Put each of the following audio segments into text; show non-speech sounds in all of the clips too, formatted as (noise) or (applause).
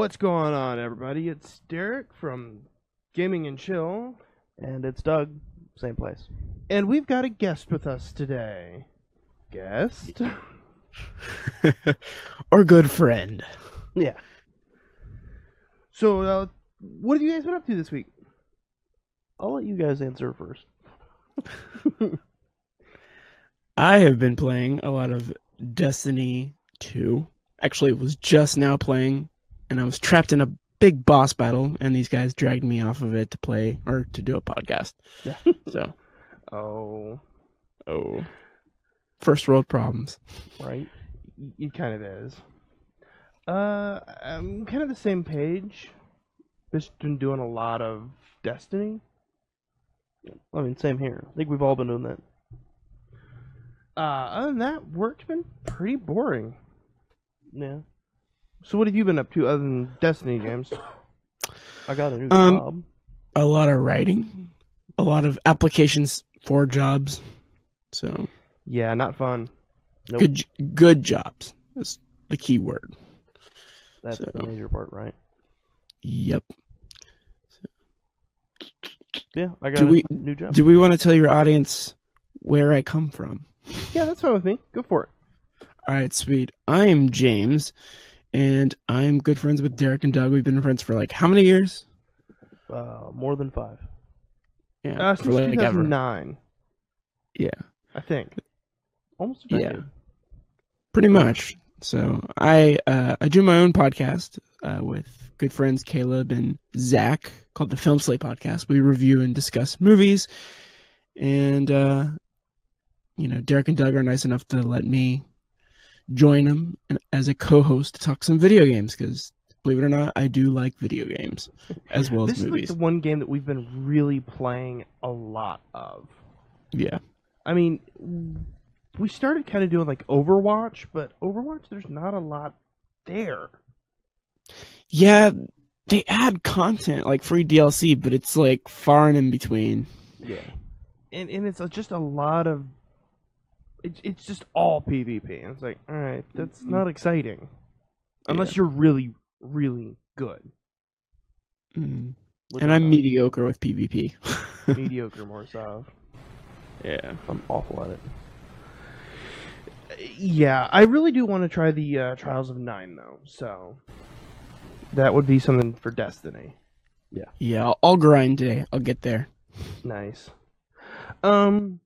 What's going on, everybody? It's Derrick from Gaming and Chill, And it's Doug, same place. and we've got a guest with us today. Guest? (laughs) or good friend. Yeah. So, uh, what have you guys been up to this week? I'll let you guys answer first. (laughs) I have been playing a lot of Destiny 2. Actually, was just now playing, and I was trapped in a big boss battle, and these guys dragged me off of it to play or to do a podcast. Yeah. (laughs) So, Oh, oh, first world problems. Right? it kind of is. Uh, I'm kind of the same page. Just been doing a lot of Destiny. I mean, same here. I think we've all been doing that. Uh, other than that, work's been pretty boring. Yeah. So, what have you been up to other than Destiny, James? I got a new Um, job. A lot of writing, a lot of applications for jobs. So, Yeah, not fun. Nope. good, good jobs is the key word. That's so- the major part, right? Yep. Yeah, I got Do a we- new job. Do we want to tell your audience where I come from? Yeah, that's fine with me. Go for it. All right, sweet. I'm James, and I'm good friends with Derrick and Doug. We've been friends for like how many years? uh, more than five. Yeah, Uh, since like ever. 2009, Yeah, I think. Almost a Yeah. pretty much. So I uh, I do my own podcast uh, with good friends Caleb and Zach called the Film Slate Podcast. We review and discuss movies, and uh, you know Derrick and Doug are nice enough to let me join them as a co-host to talk some video games because believe it or not, I do like video games (laughs) as well as This is like movies. the one game that we've been really playing a lot of. Yeah. I mean, we started kind of doing like Overwatch, but Overwatch, there's not a lot there. Yeah, they add content like free DLC, but it's like far and in between. Yeah. And, and it's uh, just a lot of. It's, it's just all PvP. And it's like, alright, that's not exciting. Unless you're really, really good. Mm. And I'm mediocre with PvP. (laughs) Mediocre, more so. yeah. I'm awful at it. Yeah, I really do want to try the uh, Trials of Nine though. So that would be something for Destiny. Yeah, I'll, I'll grind today. I'll get there. Nice. Um,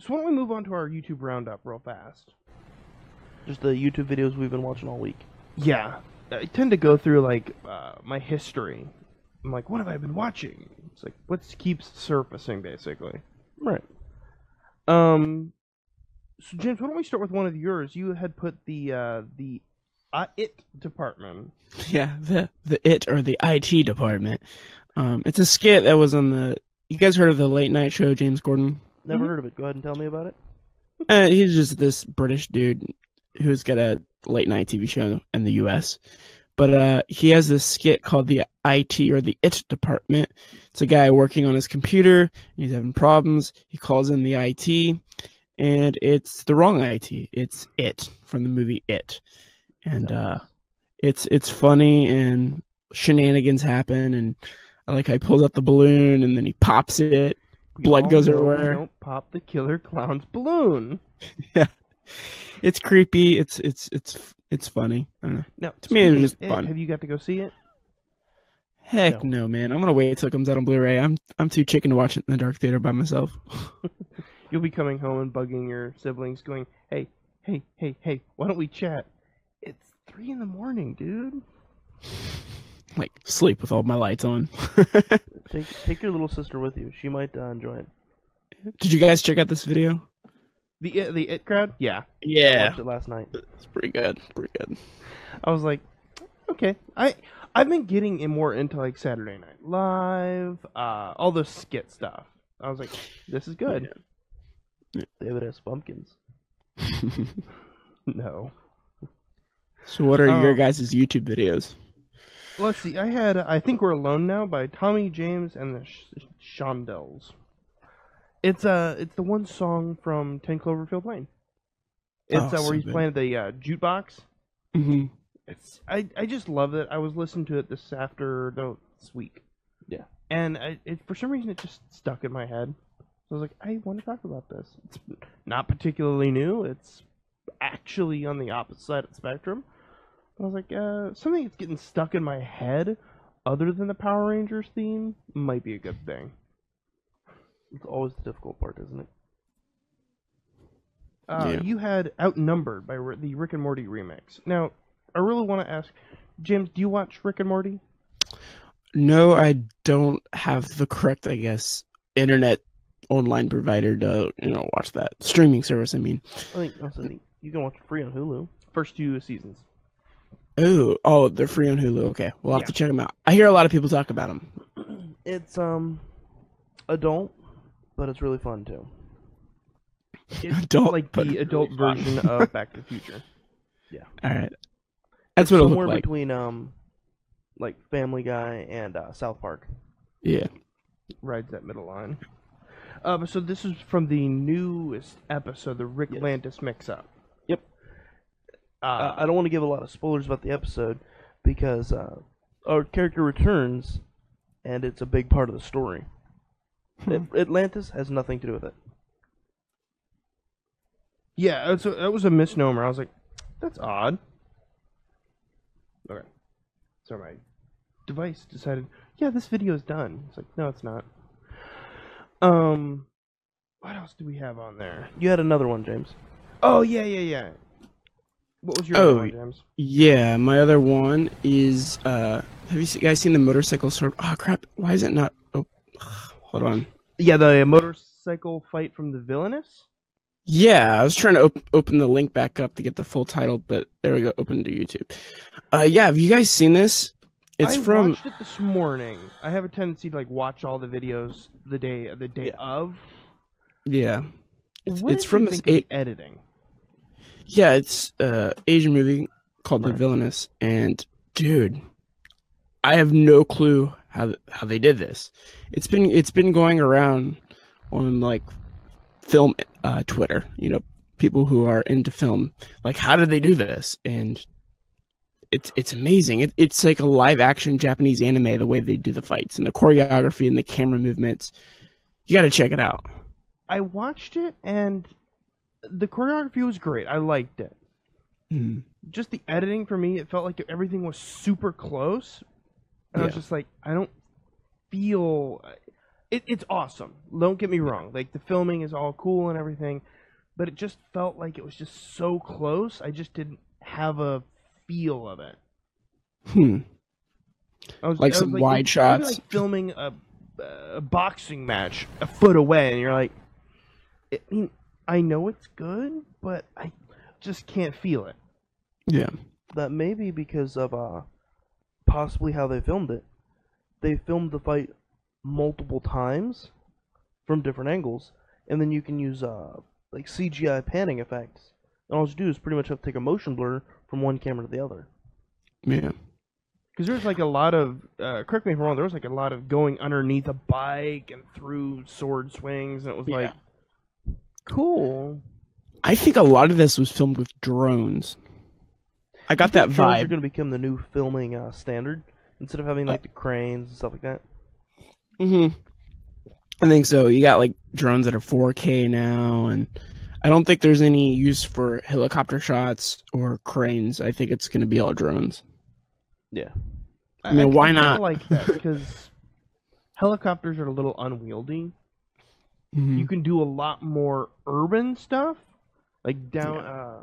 so why don't we move on to our YouTube roundup real fast? Just the YouTube videos we've been watching all week. Yeah, I tend to go through like uh, my history. I'm like, what have I been watching? It's like what keeps surfacing, basically. Right. Um, so James, why don't we start with one of yours? You had put the uh, the uh, it department. (laughs) Yeah, the the it or the IT department. Um, it's a skit that was on the. You guys heard of the late night show, James Corden? Never Mhm. heard of it. Go ahead and tell me about it. Uh, he's just this British dude who's got a late night TV show in the U.S. But uh, he has this skit called the IT or the IT department. It's a guy working on his computer. And he's having problems. He calls in the IT, and it's the wrong IT. It's it from the movie It, and uh, it's it's funny and shenanigans happen. And I like I pulls out the balloon and then he pops it. We Blood goes everywhere. Don't pop the killer clown's balloon. (laughs) yeah, It's creepy. It's it's it's it's funny. I don't know. No, To me, it speaking just of fun. Have you got to go see it? Heck no. man. I'm gonna wait till it comes out on Blu-ray. I'm I'm too chicken to watch it in the dark theater by myself. (laughs) (laughs) You'll be coming home and bugging your siblings, going, "Hey, hey, hey, hey, why don't we chat?" It's three in the morning, dude. Like sleep with all my lights on. (laughs) Take take your little sister with you. She might uh, enjoy it. Did you guys check out this video? The it, the it crowd, yeah. I watched it last night. it's pretty good. Pretty good. I was like, okay. I I've been getting in more into like Saturday Night Live, uh, all the skit stuff. I was like, this is good. David S. Pumpkins. (laughs) No. so, what are your Um, guys' YouTube videos? Let's see. I had I think we're alone now by Tommy James and the Sh- Shondells. It's uh it's the one song from Ten Cloverfield Lane. It's Oh, uh, where so he's good. playing the uh, jukebox. hmm it's I I just love it. I was listening to it this after no this week. Yeah. And I, it, for some reason it just stuck in my head. So I was like, I want to talk about this. It's not particularly new. It's actually on the opposite side of the spectrum. I was like, uh, something that's getting stuck in my head, other than the Power Rangers theme, might be a good thing. It's always the difficult part, isn't it? Uh, Yeah. You had Outnumbered by the Rick and Morty remix. Now, I really want to ask, James, do you watch Rick and Morty? No, I don't have the correct, I guess, internet online provider to you know watch that streaming service. I mean, I think said you can watch it free on Hulu. First two seasons. Oh, oh, they're free on Hulu. Okay, we'll have Yeah. to check them out. I hear a lot of people talk about them. It's um adult, but it's really fun too. (laughs) It's Adult, like the adult really version of Back to the Future. (laughs) Yeah. All right, that's what it Somewhere like. between um like Family Guy and uh, South Park. Yeah. Rides that middle line. Uh, so this is from the newest episode, the Rick Yes. Lantis mix-up. Uh, Uh, I don't want to give a lot of spoilers about the episode because uh, our character returns, and it's a big part of the story. Atlantis has nothing to do with it. Yeah, it's a, that was a misnomer. I was like, that's odd. Okay. So my device decided, yeah, this video is done. It's like, no, it's not. Um, what else do we have on there? You had another one, James. Oh, yeah, yeah, yeah. What was your Oh, other one, James? Yeah, my other one is uh have you guys seen the motorcycle sort oh crap, why is it not oh hold on. Yeah, the motorcycle fight from the Villainess. Yeah, I was trying to op- open the link back up to get the full title, but there we go, open to YouTube. Uh yeah, have you guys seen this? It's I from watched it this morning. I have a tendency to like watch all the videos the day the day Yeah. of. yeah. It's, What it's from this eight editing. Yeah, it's uh Asian movie called The Right. Villainess and dude, I have no clue how how they did this. It's been it's been going around on like film uh Twitter, you know, people who are into film. Like how did they do this? And it's it's amazing. It, it's like a live action Japanese anime the way they do the fights and the choreography and the camera movements. You got to check it out. I watched it and the choreography was great. I liked it. Mhm. Just the editing for me, it felt like everything was super close. And I was just like, I don't feel it, it's awesome. Don't get me wrong. Like the filming is all cool and everything, but it just felt like it was just so close. I just didn't have a feel of it. Hmm. I was, Like I was some like, wide shots? like filming a, a boxing match a foot away, and you're like, I mean, I know it's good, but I just can't feel it. Yeah. That may be because of uh, possibly how they filmed it. They filmed the fight multiple times from different angles, and then you can use uh, like CGI panning effects. And all you do is pretty much have to take a motion blur from one camera to the other. Yeah. Because there's like a lot of, uh, correct me if I'm wrong, there was like a lot of going underneath a bike and through sword swings, and it was Yeah. like, cool. I think a lot of this was filmed with drones. I got that vibe. Drones are going to become the new filming uh, standard instead of having like the cranes and stuff like that. hmm I think so. You got like drones that are 4K now, and I don't think there's any use for helicopter shots or cranes. I think it's going to be all drones. Yeah. I mean, why kinda not? like that because helicopters are a little unwieldy. Mhm. you can do a lot more urban stuff, like down uh,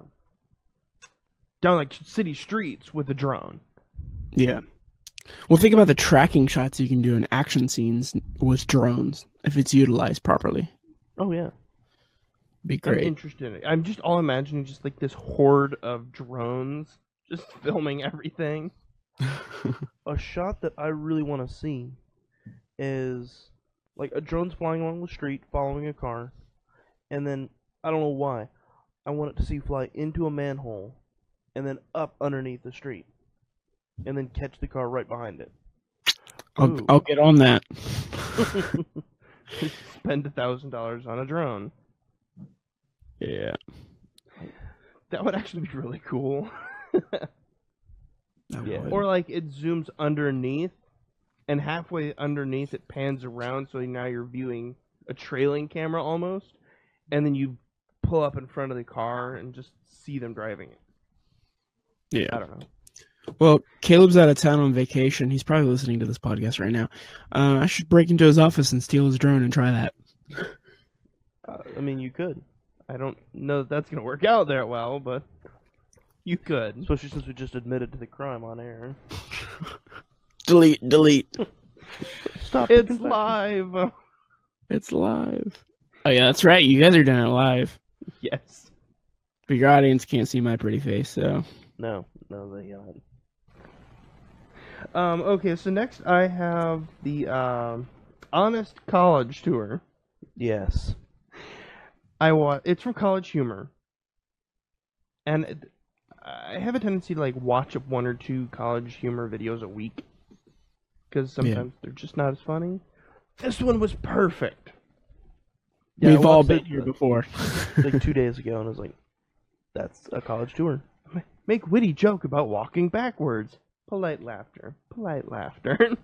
down like city streets with a drone. Yeah. Well, think about the tracking shots you can do in action scenes with drones if it's utilized properly. Oh yeah. Be I'm great. interested in it. I'm just all imagining just like this horde of drones just (laughs) filming everything. (laughs) a shot that I really want to see is like a drone's flying along the street following a car, and then I don't know why I want it to see fly into a manhole, and then up underneath the street, and then catch the car right behind it. I'll, Ooh. I'll get on that. (laughs) Spend a thousand dollars on a drone. Yeah. That would actually be really cool. (laughs) I Yeah. would. Or like it zooms underneath, and halfway underneath it pans around, so now you're viewing a trailing camera almost, and then you pull up in front of the car and just see them driving it. Yeah, I don't know. Well, Caleb's out of town on vacation. He's probably listening to this podcast right now. Uh, I should break into his office and steal his drone and try that. Uh, I mean, you could, I don't know that that's gonna work out that well, but you could. especially since we just admitted to the crime on air. (laughs) Delete, delete. Stop. It's live. It's live. Oh yeah, that's right. You guys are doing it live, Yes. but your audience can't see my pretty face. So No, no, they. Uh, Um. Okay. So next I have the um, Honest College Tour. yes. I wa- It's from College Humor, and it- I have a tendency to like watch up one or two College Humor videos a week because Yeah. sometimes they're just not as funny. This one was perfect. Yeah, we've all been it, here uh, before. (laughs) Like two days ago, and I was like, "That's a college tour." Make witty joke about walking backwards. Polite laughter. Polite laughter. (laughs)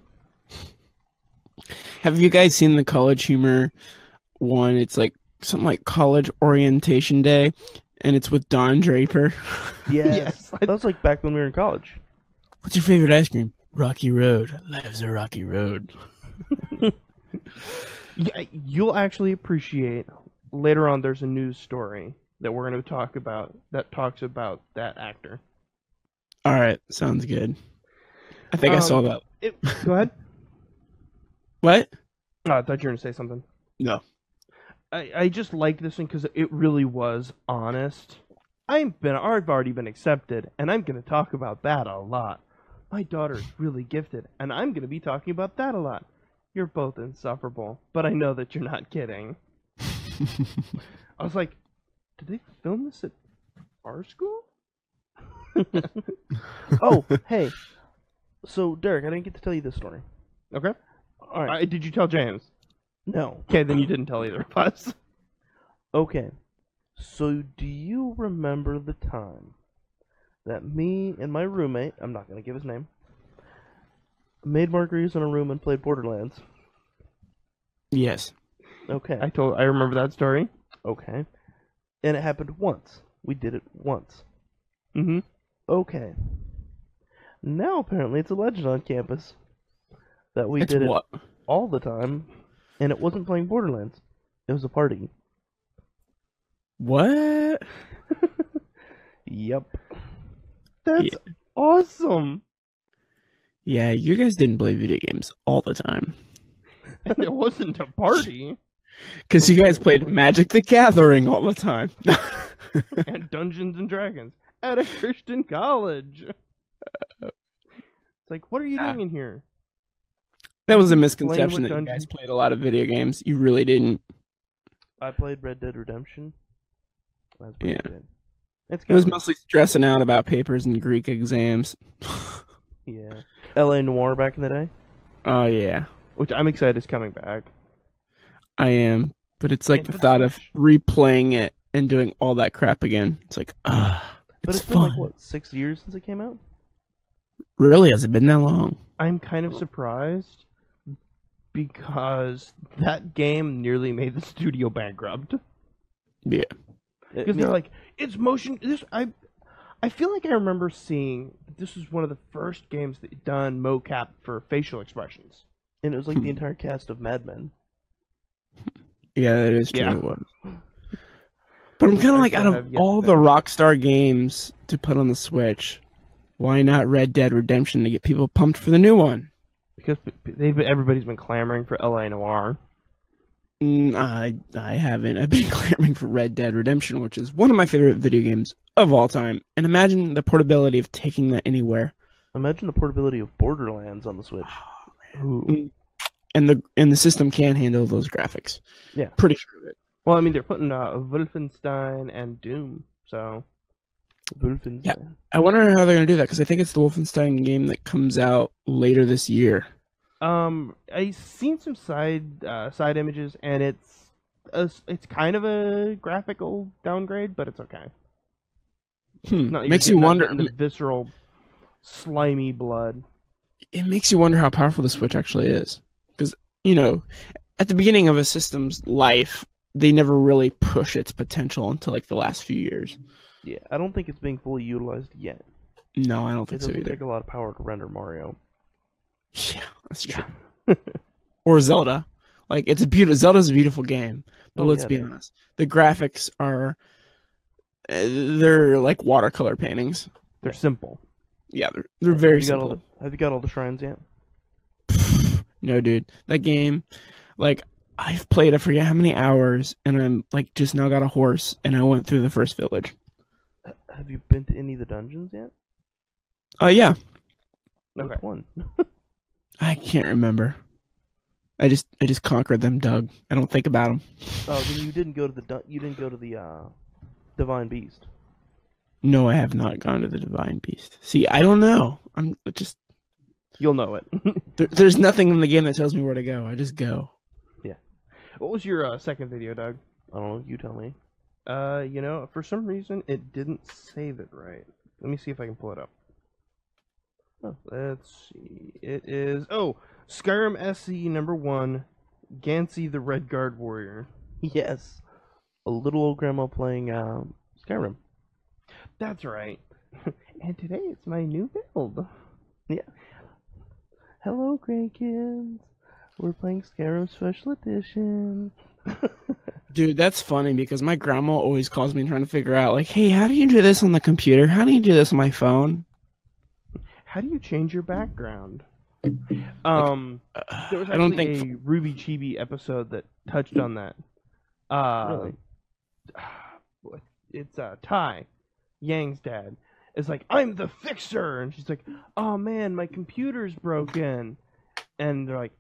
Have you guys seen the College Humor one? It's like something like College Orientation Day, and it's with Don Draper. (laughs) Yes. that was like back when we were in college. What's your favorite ice cream? Rocky Road. Life's a rocky road. (laughs) Yeah, you'll actually appreciate later on. There's a news story that we're going to talk about that talks about that actor. All right, sounds good. I think I Um, saw that. It, go ahead. (laughs) What? Oh, I thought you were going to say something. No. I, I just liked this one because it really was honest. I've been I've already been accepted, and I'm going to talk about that a lot. My daughter's really gifted, and I'm going to be talking about that a lot. You're both insufferable, but I know that you're not kidding. (laughs) I was like, did they film this at our school? (laughs) Oh, hey. So, Derrick, I didn't get to tell you this story. Okay. All right. Did you tell James? no. Okay, then you didn't tell either of us. Okay. So, do you remember the time that me and my roommate, I'm not going to give his name, made margaritas in a room and played Borderlands? Yes. Okay. I told. I remember that story. Okay. And it happened once. We did it once. Mm-hmm. Okay. Now apparently it's a legend on campus that we it's did what? it all the time, and it wasn't playing Borderlands. It was a party. What? (laughs) Yep. That's Yeah. awesome. Yeah, you guys didn't play video games all the time. And it wasn't a party. (laughs) Because you guys played Magic the Gathering all the time. (laughs) and Dungeons and Dragons at a Christian college. It's like, what are you Ah. doing in here? that was a misconception that you guys played a lot of video games. You really didn't. I played Red Dead Redemption. Yeah. It's It was mostly stressing out about papers and Greek exams. yeah. L.A. Noire back in the day. Oh, yeah. Which I'm excited is coming back. I am. But it's like the thought of replaying it and doing all that crap again. It's like, ah, But it's it's been fun. like what six years since it came out. Really? Has it been that long? I'm kind of surprised because that game nearly made the studio bankrupt. Yeah. Because they're like, it's motion. This I, I feel like I remember seeing this was one of the first games that done mocap for facial expressions. and it was like Hmm. the entire cast of Mad Men. Yeah, that is true. Yeah. But I'm kind of like, out of all the. Rockstar games to put on the Switch, why not Red Dead Redemption to get people pumped for the new one? Because they've everybody's been clamoring for LA Noire. Mm, I I haven't. I've been (laughs) clamoring for Red Dead Redemption, which is one of my favorite video games of all time. And imagine the portability of taking that anywhere. Imagine the portability of Borderlands on the Switch. Ooh. And the and the system can handle those graphics. Yeah. Pretty sure of it. Well, I mean, they're putting uh, Wolfenstein and Doom, so Wolfenstein. Yeah. I wonder how they're gonna do that because I think it's the Wolfenstein game that comes out later this year. Um, I seen some side uh, side images, and it's a, it's kind of a graphical downgrade, but it's okay. Hmm. Not, Makes you're you wonder. the visceral slimy blood. it makes you wonder how powerful the Switch actually is. Because, you know, at the beginning of a system's life, they never really push its potential until like the last few years. Yeah, I don't think it's being fully utilized yet. No, I don't think so doesn't either. take a lot of power to render Mario. Yeah, that's true. (laughs) or Zelda. Like it's a beautiful Zelda's a beautiful game, but Oh, let's yeah, be it is. honest. The graphics are uh, they're like watercolor paintings. They're simple. Yeah, they're they're very have very simple. The, have you got all the shrines yet? (sighs) No, dude, that game, like I've played I forget how many hours, and I'm like just now got a horse, and I went through the first village. Have you been to any of the dungeons yet? Oh yeah, Okay. Which one? (laughs) I can't remember. I just I just conquered them, Doug. I don't think about them. Oh, then you didn't go to the you didn't go to the uh, divine beast. No, I have not gone to the divine beast. See, I don't know. I'm just You'll know it. (laughs) there, there's nothing in the game that tells me where to go. I just go. Yeah. What was your uh, second video, Doug? I don't know. You tell me. Uh, you know, for some reason it didn't save it right. Let me see if I can pull it up. Oh, let's see. It is oh Skyrim SE number one, Ganci the Redguard Warrior. (laughs) Yes, a little old grandma playing um, Skyrim. That's right. (laughs) and today it's my new build. (laughs) Yeah. Hello, grandkids. We're playing Skyrim Special Edition. Dude, that's funny because my grandma always calls me trying to figure out, like, hey, how do you do this on the computer? How do you do this on my phone? How do you change your background? Um, there was I don't actually think. a RWBY Chibi episode that touched on that. Uh, Really? (sighs) it's uh Ty, Yang's dad. Is like I'm the fixer, and she's like, "Oh man, my computer's broken," and they're like,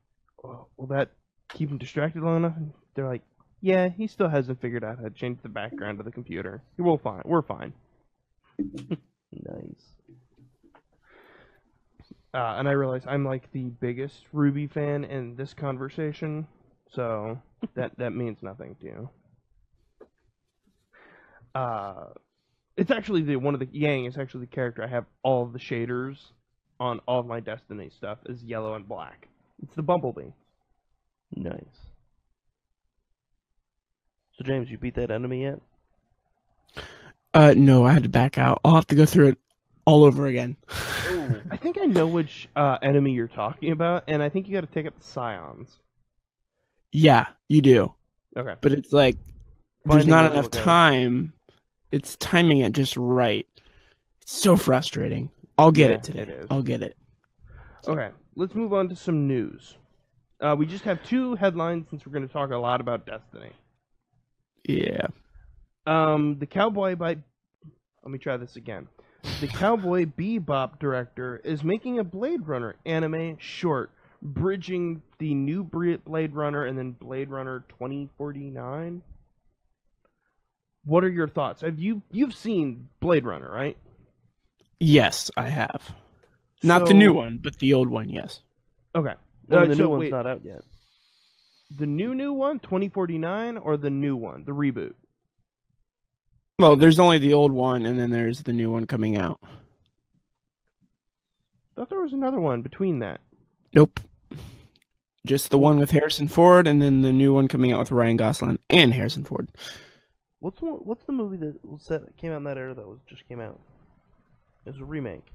oh, "Will that keep him distracted long enough?" And they're like, "Yeah, he still hasn't figured out how to change the background of the computer. We'll fine. We're fine." (laughs) Nice. Uh, and I realize I'm like the biggest RWBY fan in this conversation, so (laughs) that that means nothing to you. Uh, it's actually the one of the Yang is actually the character I have all the shaders on all of my Destiny stuff is yellow and black. It's the Bumblebee. Nice. So James, you beat that enemy yet? Uh, no, I had to back out. I'll have to go through it all over again. (laughs) I know which uh, enemy you're talking about, and I think you got to take up the Scions. yeah, you do. Okay. But it's like, there's Finding not enough time. It's timing it just right. It's so frustrating. I'll get Yeah, it today. it. I'll get it. Okay, let's move on to some news. Uh, we just have two headlines since we're going to talk a lot about Destiny. Yeah. Um, the Cowboy by. Let me try this again. The Cowboy Bebop director is making a Blade Runner anime short, bridging the new Blade Runner and then Blade Runner 2049. What are your thoughts? Have you you've seen Blade Runner, right? Yes, I have. Not the new one, but the old one. Yes. Okay. No, Uh, the so new one's wait, not out yet. the new new one, 2049, or the new one, the reboot? Well, there's only the old one, and then there's the new one coming out. I thought there was another one between that. Nope. Just the one with Harrison Ford, and then the new one coming out with Ryan Gosling and Harrison Ford. What's the one, what's the movie that was set came out in that era that was just came out? It was a remake.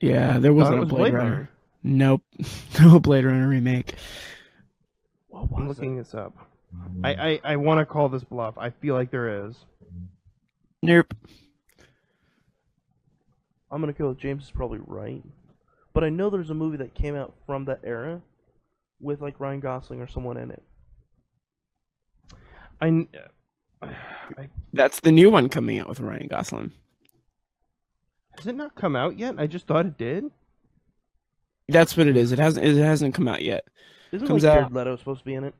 Yeah, there wasn't it a was Blade, Blade Runner. Runner. Nope. (laughs) no Blade Runner remake. What I'm was looking this up. I I, I want to call this bluff. I feel like there is. Nope. I'm gonna go with James is probably right, but I know there's a movie that came out from that era with like Ryan Gosling or someone in it. I, (sighs) I That's the new one coming out with Ryan Gosling. has it not come out yet? I just thought it did. That's what it is. It hasn't. It hasn't come out yet. Isn't Comes like out- Jared Leto supposed to be in it?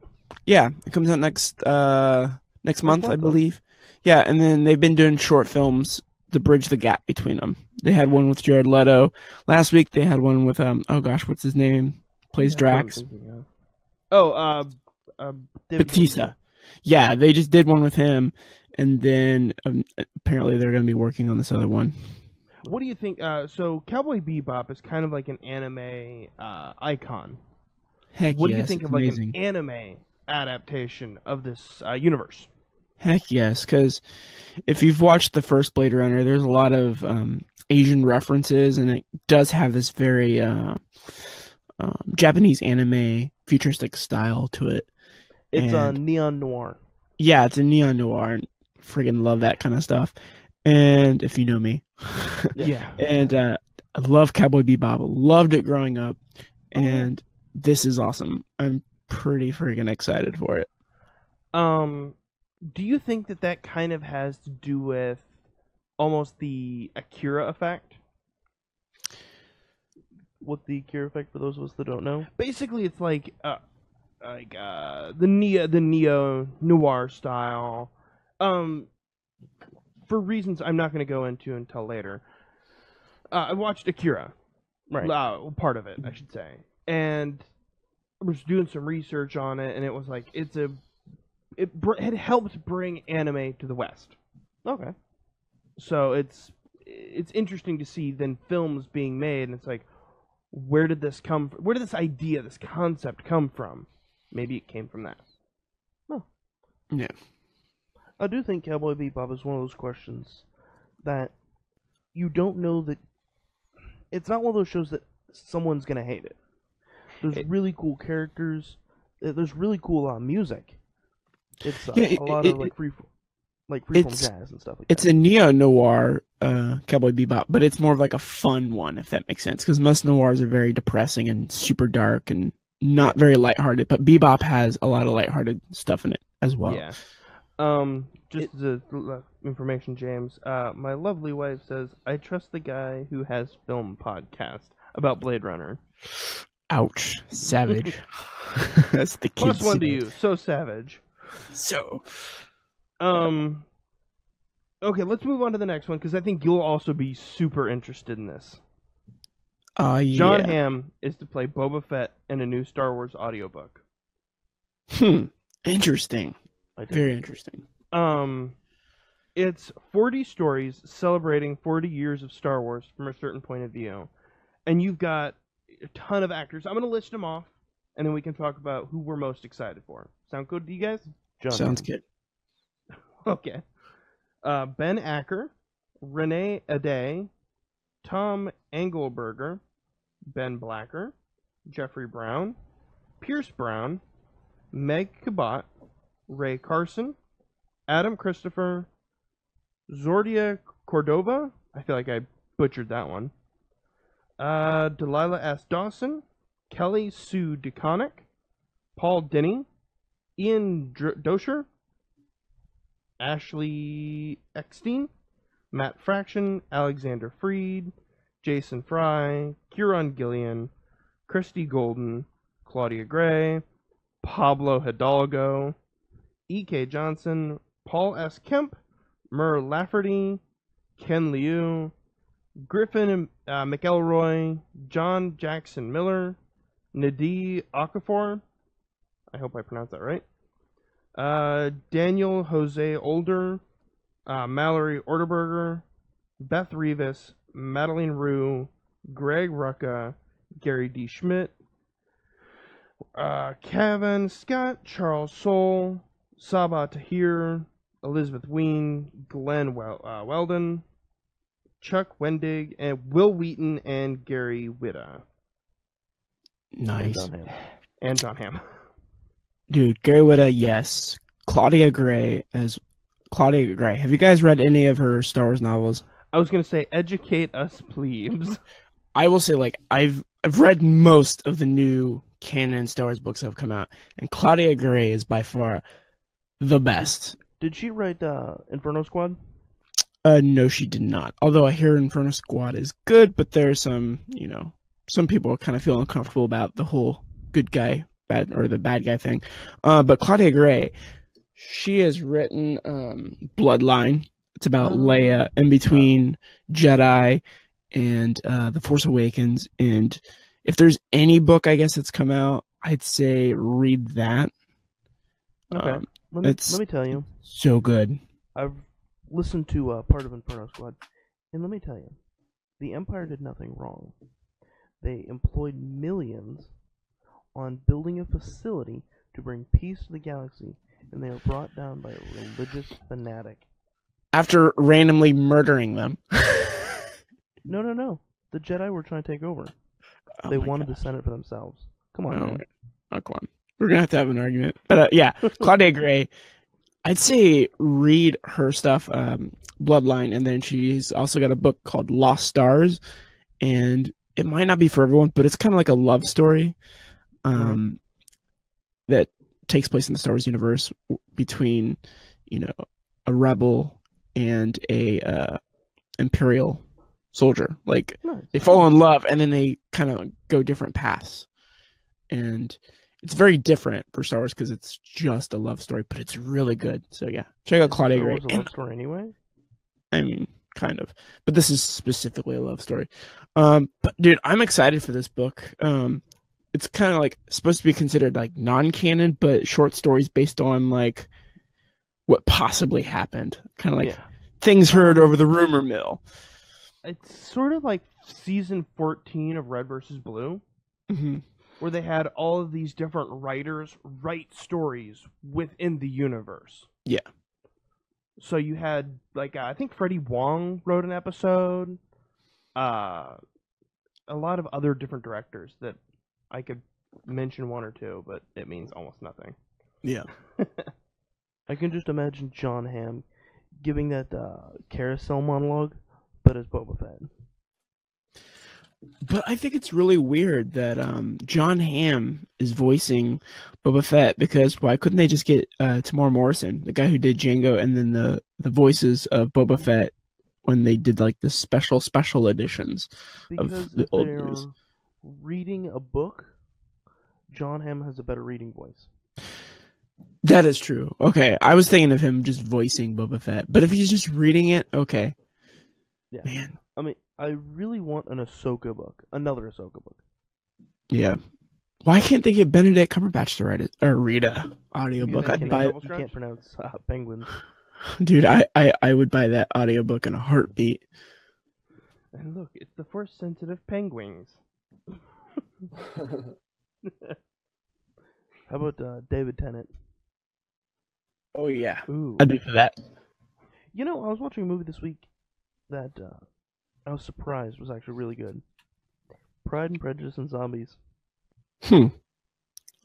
Yeah, it comes out next uh next month, I believe. Yeah, and then they've been doing short films to bridge the gap between them. They had one with Jared Leto last week. They had one with um oh gosh, what's his name? Plays That's Drax. Oh, uh, uh, Bautista. Yeah, they just did one with him, and then um, apparently they're going to be working on this other one. What do you think? Uh, so Cowboy Bebop is kind of like an anime uh, icon. Heck What do you think of like an anime adaptation of this uh, universe? Heck yes, because if you've watched the first Blade Runner, there's a lot of um, Asian references, and it does have this very uh, um, Japanese anime futuristic style to it. It's uh, And- neon noir. Yeah, it's a neon noir, and friggin' love that kind of stuff. And if you know me, (laughs) Yeah. and uh, I love Cowboy Bebop. Loved it growing up, Oh, and this is awesome. I'm pretty freaking excited for it. Um, do you think that that kind of has to do with almost the Akira effect? What the cure effect for those of us that don't know? Basically, it's like uh, like uh, the neo the neo noir style. Um, for reasons I'm not going to go into until later. Uh, I watched Akira, Right. uh, part of it, I should say, and was doing some research on it, and it was like it's a it br- had helped bring anime to the West. Okay. So it's it's interesting to see then films being made, and it's like, where did this come? from? Where did this idea, this concept come from? Maybe it came from that. No. Huh. Yeah. I do think Cowboy Bebop is one of those questions that you don't know that it's not one of those shows that someone's gonna hate it. There's It- really cool characters. uh, There's really cool uh, music. It's uh, Yeah, it- a lot of like free, like freeform jazz and stuff like It's that. a neo noir uh, Cowboy Bebop, but it's more of like a fun one, if that makes sense. Because most noirs are very depressing and super dark and not very lighthearted. But Bebop has a lot of lighthearted stuff in it as well. Yeah. Um, just the l- information, James. Uh, my lovely wife says I trust the guy who has film podcast about Blade Runner. Ouch, savage. (laughs) That's the Plus kids one to you. So savage. So Um. Okay, let's move on to the next one because I think you'll also be super interested in this. Uh, yeah. John Hamm is to play Boba Fett in a new Star Wars audiobook. Hmm. Interesting. Very interesting. Um, it's 40 stories celebrating 40 years of Star Wars from a certain point of view. And you've got a ton of actors. I'm going to list them off, and then we can talk about who we're most excited for. Sound good to you guys? John Sounds good. (laughs) Okay. Uh, ben Acker, Renee Ade, Tom Angleberger, Ben Blacker, Jeffrey Brown, Pierce Brown, Meg Cabot, Rae Carson, Adam Christopher, Zordia Cordova. I feel like I butchered that one. Uh, Delilah S. Dawson, Kelly Sue DeConnick, Paul Dini, Ian Dr- Doescher, Ashley Eckstein, Matt Fraction, Alexander Freed, Jason Fry, Kieron Gillen, Christie Golden, Claudia Gray, Pablo Hidalgo, E.K. Johnston, Paul S. Kemp, Mur Lafferty, Ken Liu, Griffin uh, McElroy, John Jackson Miller, Nadi Okafor. I hope I pronounced that right. Uh, Daniel Jose Older, uh, Mallory Orderberger, Beth Revis, Madeleine Roux, Greg Rucka, Gary D. Schmidt, uh, Cavan Scott, Charles Soule, Sabaa Tahir, Elizabeth Wein, Glen well- uh, Weldon, Chuck Wendig, and Wil Wheaton and Gary Whitta, and Nice. John and John Hamm. Dude, Gary Whitta, yes. Claudia Gray as Claudia Gray. Have you guys read any of her Star Wars novels? I was gonna say, educate us, please. I will say, like, I've I've read most of the new canon Star Wars books that have come out, and Claudia Gray is by far the best. Did she write uh, Inferno Squad? Uh, no, she did not. Although I hear Inferno Squad is good, but there's some, you know, some people kind of feel uncomfortable about the whole good guy bad or the bad guy thing. Uh, but Claudia Gray, she has written um Bloodline. It's about Oh. Leia in between Jedi and uh, the Force Awakens. And if there's any book, I guess that's come out, I'd say read that. Okay. Um, Let me, let me tell you, so good. I've listened to uh, part of Inferno Squad, and let me tell you, the Empire did nothing wrong. They employed millions on building a facility to bring peace to the galaxy, and they were brought down by a religious fanatic. After randomly murdering them. (laughs) No, no, no. The Jedi were trying to take over. Oh they wanted God. the Senate for themselves. Come on, man. oh, come on. We're gonna have to have an argument. But uh, yeah, Claudia Gray. I'd say read her stuff, um, Bloodline, and then she's also got a book called Lost Stars, and it might not be for everyone, but it's kind of like a love story, um, that takes place in the Star Wars universe between, you know, a rebel and a uh, imperial soldier. Like Nice. they fall in love and then they kind of go different paths and it's very different for Star Wars because it's just a love story, but it's really good. So yeah, check out Claudia Gray. Wars a love story anyway. I mean, kind of, but this is specifically a love story. Um, but dude, I'm excited for this book. Um, it's kind of like supposed to be considered like non-canon, but short stories based on like what possibly happened, kind of like yeah. things heard over the rumor mill. It's sort of like season 14 of Red versus Blue, hmm where they had all of these different writers write stories within the universe. Yeah. So you had like uh, I think Freddie Wong wrote an episode. Uh, a lot of other different directors that I could mention one or two, but it means almost nothing. Yeah. (laughs) I can just imagine John Hamm giving that uh, carousel monologue, but as Boba Fett. But I think it's really weird that um, John Hamm is voicing Boba Fett because why couldn't they just get uh, Temuera Morrison, the guy who did Jango, and then the the voices of Boba Fett when they did like the special special editions? Of the old news. reading a book, John Hamm has a better reading voice. That is true. Okay, I was thinking of him just voicing Boba Fett, but if he's just reading it, okay, Yeah. man, I mean, I really want an Ahsoka book, another Ahsoka book. yeah. Why can't they get Benedict Cumberbatch to write it or read a audiobook? I'd buy. You can't pronounce uh, penguins. (laughs) Dude, I, I, I would buy that audiobook in a heartbeat. And look, it's the first sensitive penguins. (laughs) How about uh, David Tennant? Oh yeah. Ooh. I'd be for that. You know, I was watching a movie this week that uh, I was surprised It was actually really good. Pride and Prejudice and Zombies. Hmm.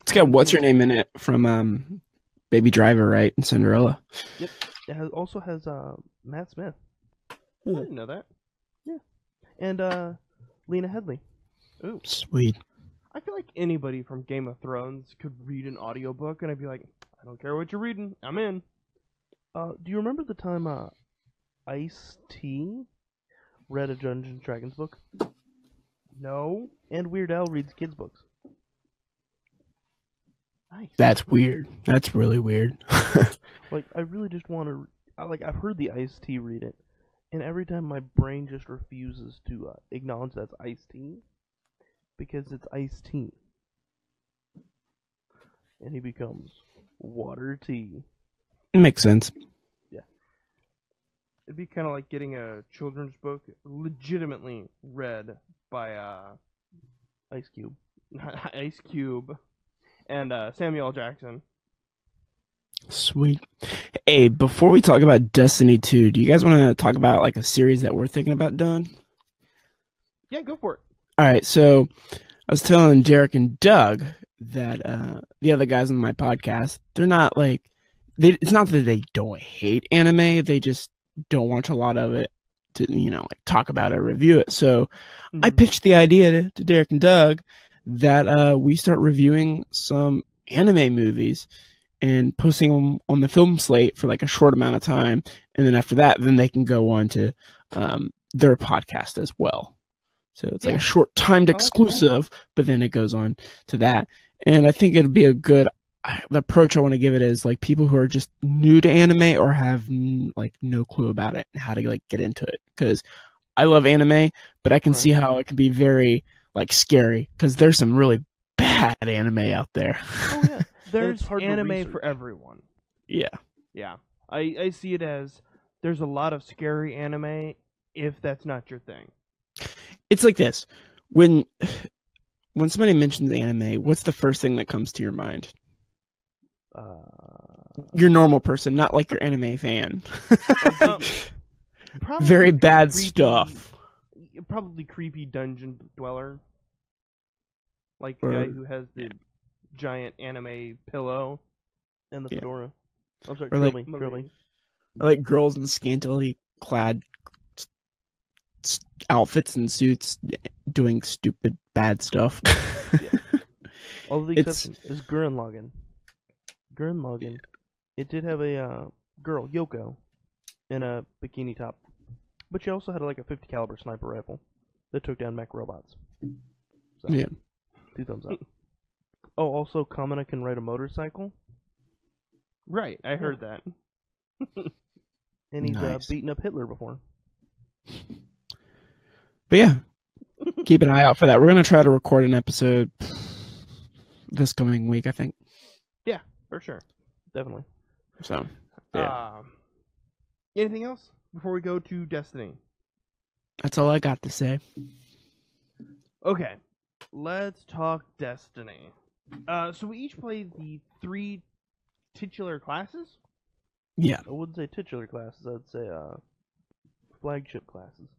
It's got what's your name in it from um Baby Driver, right? And Cinderella. Yep. It has, also has uh, Matt Smith I didn't know that. Yeah. And uh, Lena Headey. Ooh. Sweet. I feel like anybody from Game of Thrones could read an audiobook and I'd be like, I don't care what you're reading, I'm in. Uh, do you remember the time uh, Ice T read a Dungeons and Dragons book? No. And Weird Al reads kids' books. Nice. That's weird. That's really weird. (laughs) Like, I really just want to. I, like, I've heard the Ice T read it, and every time my brain just refuses to uh, acknowledge that's Ice T because it's Ice T. And he becomes Water Tea. Makes sense. It'd be kind of like getting a children's book legitimately read by uh, Ice Cube. (laughs) Ice Cube and uh, Samuel L. Jackson. Sweet. Hey, before we talk about Destiny 2, do you guys want to talk about like a series that we're thinking about doing? Yeah, go for it. All right, so I was telling Derrick and Doug that uh, the other guys on my podcast, they're not like they. It's not that they don't hate anime; they just don't watch a lot of it to you know like talk about it, review it. So I Mhm. pitched the idea to, to Derrick and Doug that uh, we start reviewing some anime movies and posting them on the film slate for like a short amount of time, and then after that, then they can go on to um, their podcast as well. So it's like a short timed I exclusive, but then it goes on to that. And I think it'd be a good I- the approach I want to give it is like people who are just new to anime or have n- like no clue about it and how to like get into it. Because I love anime, but I can Right. see how it can be very like scary because there's some really bad anime out there. Oh, yeah. (laughs) There's anime for everyone. yeah. Yeah, I I see it as there's a lot of scary anime if that's not your thing. it's like this when (sighs) when somebody mentions anime, what's the first thing that comes to your mind? Uh, Your normal person, not like your anime fan. (laughs) Um, Probably Very bad creepy- stuff. Probably creepy dungeon dweller. Like the guy who has the giant anime pillow. and the Yeah. fedora. I'm sorry, Or drill like- me, drill me. like girls in scantily clad s- s- outfits and suits doing stupid bad stuff. Although the It's- exception is Gurren Lagann. Gurren Lagann. It did have a uh, girl, Yoko, in a bikini top, but she also had like a 50 caliber sniper rifle that took down mech robots. So, Yeah. Two thumbs up. (laughs) oh, also Kamina can ride a motorcycle, Right, I heard that. (laughs) and he's uh, beaten up Hitler before. But yeah, keep an eye out for that. We're gonna try to record an episode this coming week, I think. For sure. Definitely. So Yeah. Um, anything else before we go to Destiny? that's all I got to say. Okay, let's talk Destiny. Uh, so we each played the three titular classes. Yeah, I wouldn't say titular classes. I'd say uh, flagship classes,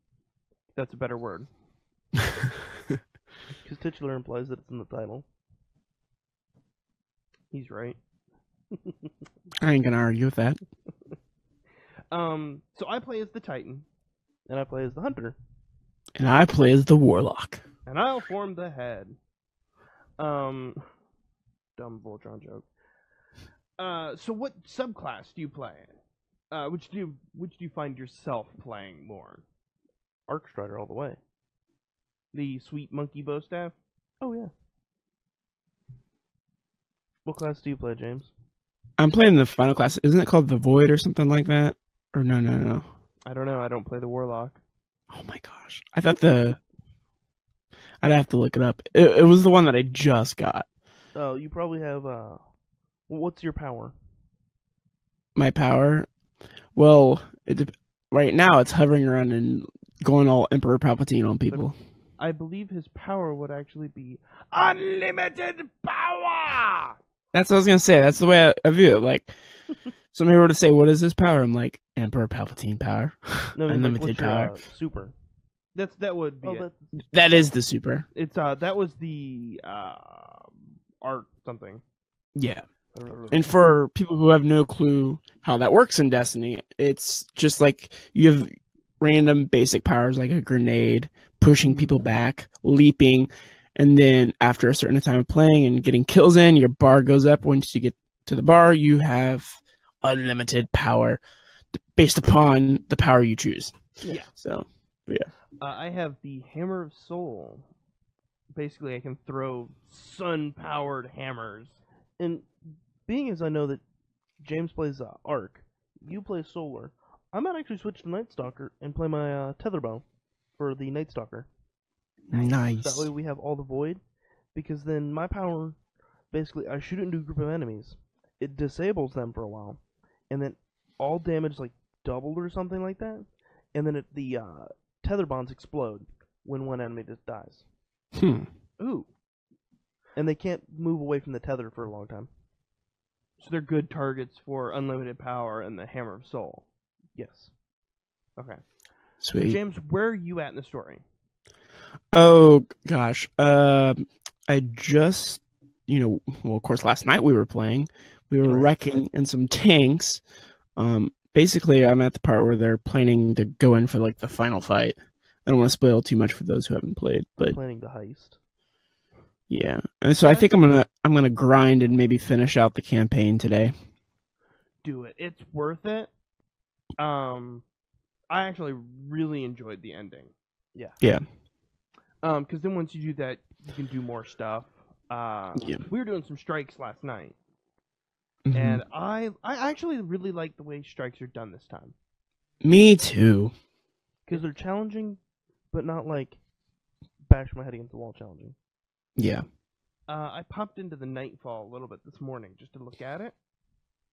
That's a better word. (laughs) because titular implies that it's in the title. He's right. I ain't gonna argue with that. (laughs) Um, so I play as the Titan, And I play as the hunter. And I play as the warlock. and I'll form the head. Um, dumb Voltron joke. Uh, so what subclass do you play? Uh, which do you, which do you find yourself playing more? Arc Strider all the way. The sweet monkey bow staff. Oh yeah. What class do you play, James? I'm playing the final class. Isn't it called the Void or something like that? Or no, no, no. I don't know. I don't play the warlock. Oh my gosh, I thought the. I'd have to look it up. It, it was the one that I just got. Oh, you probably have uh. What's your power? My power. Well, it, right now it's hovering around and going all Emperor Palpatine on people. I believe his power would actually be unlimited power. That's what I was gonna say. That's the way I, I view it. Like, somebody were to say, "What is this power?" I'm like, Emperor Palpatine power, No, I mean, like, unlimited your, power. uh, super. That's that would be Oh, it. That is the super. It's uh that was the uh art something. Yeah. And for people who have no clue how that works in Destiny, it's just like you have random basic powers like a grenade, pushing people back, leaping, and then after a certain time of playing and getting kills in, your bar goes up. Once you get to the bar, you have unlimited power based upon the power you choose. Yeah. So Uh, I have the Hammer of Sol. Basically, I can throw sun-powered hammers. And being as I know that James plays uh, Arc, you play Solar, I might actually switch to Night Stalker and play my uh, Tether Bow for the Night Stalker. Nice. That way we have all the Void, because then my power, basically, I shoot it into a group of enemies. It disables them for a while, and then all damage like doubled or something like that, and then it, the uh, tether bonds explode when one enemy just dies, Hmm. Ooh, and they can't move away from the tether for a long time. so they're good targets for unlimited power and the Hammer of Sol. Yes. Okay, Sweet. James, where are you at in the story? Oh gosh. Um I just you know, well of course last night we were playing. We were wrecking in some tanks. Um basically I'm at the part where they're planning to go in for like the final fight. I don't want to spoil too much for those who haven't played, but Planning the heist. yeah. And so I think I'm gonna I'm gonna grind and maybe finish out the campaign today. Do it. It's worth it. Um, I actually really enjoyed the ending. Yeah. Yeah. Um, because then once you do that, you can do more stuff. Uh, Yeah. we were doing some strikes last night, Mhm. and I I actually really like the way strikes are done this time. Me too. Because they're challenging, but not like bash my head against the wall challenging. Yeah. Uh, I popped into the Nightfall a little bit this morning just to look at it.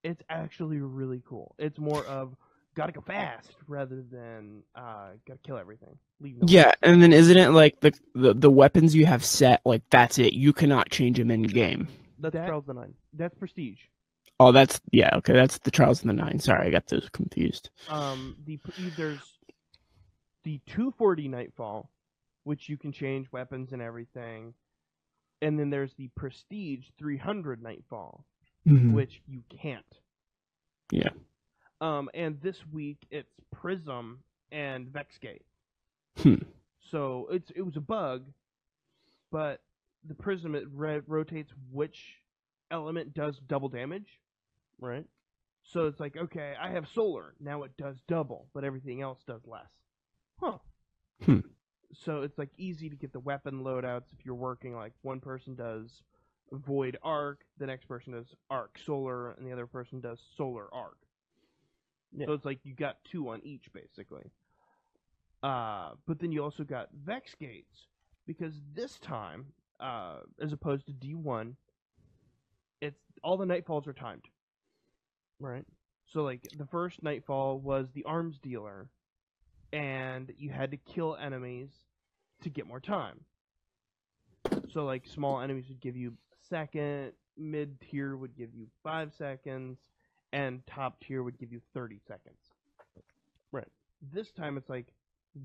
It's actually really cool. It's more of gotta go fast rather than uh, gotta kill everything. Leave no Yeah, and then isn't it like the, the the weapons you have set like that's it? You cannot change them in game. That's That- Trials of the Nine. That's prestige. Oh, that's yeah. Okay, that's the Trials of the Nine. Sorry, I got those confused. Um, the there's the 240 Nightfall, which you can change weapons and everything, and then there's the Prestige 300 Nightfall, Mhm. which you can't. Yeah. Um, and this week it's Prism and Vexgate. Hmm. So it's it was a bug, but the Prism it re- rotates which element does double damage. Right. So it's like, okay, I have solar. Now it does double, but everything else does less. Huh. Hmm. So it's like easy to get the weapon loadouts if you're working like one person does void arc, the next person does arc solar, and the other person does solar arc. Yeah. So it's like you got two on each basically. Uh, but then you also got Vex gates because this time, uh, as opposed to D1, it's all the nightfalls are timed. Right. So like the first nightfall was the arms dealer, and you had to kill enemies to get more time. So like small enemies would give you a second, mid tier would give you five seconds, and top tier would give you thirty seconds. Right. This time it's like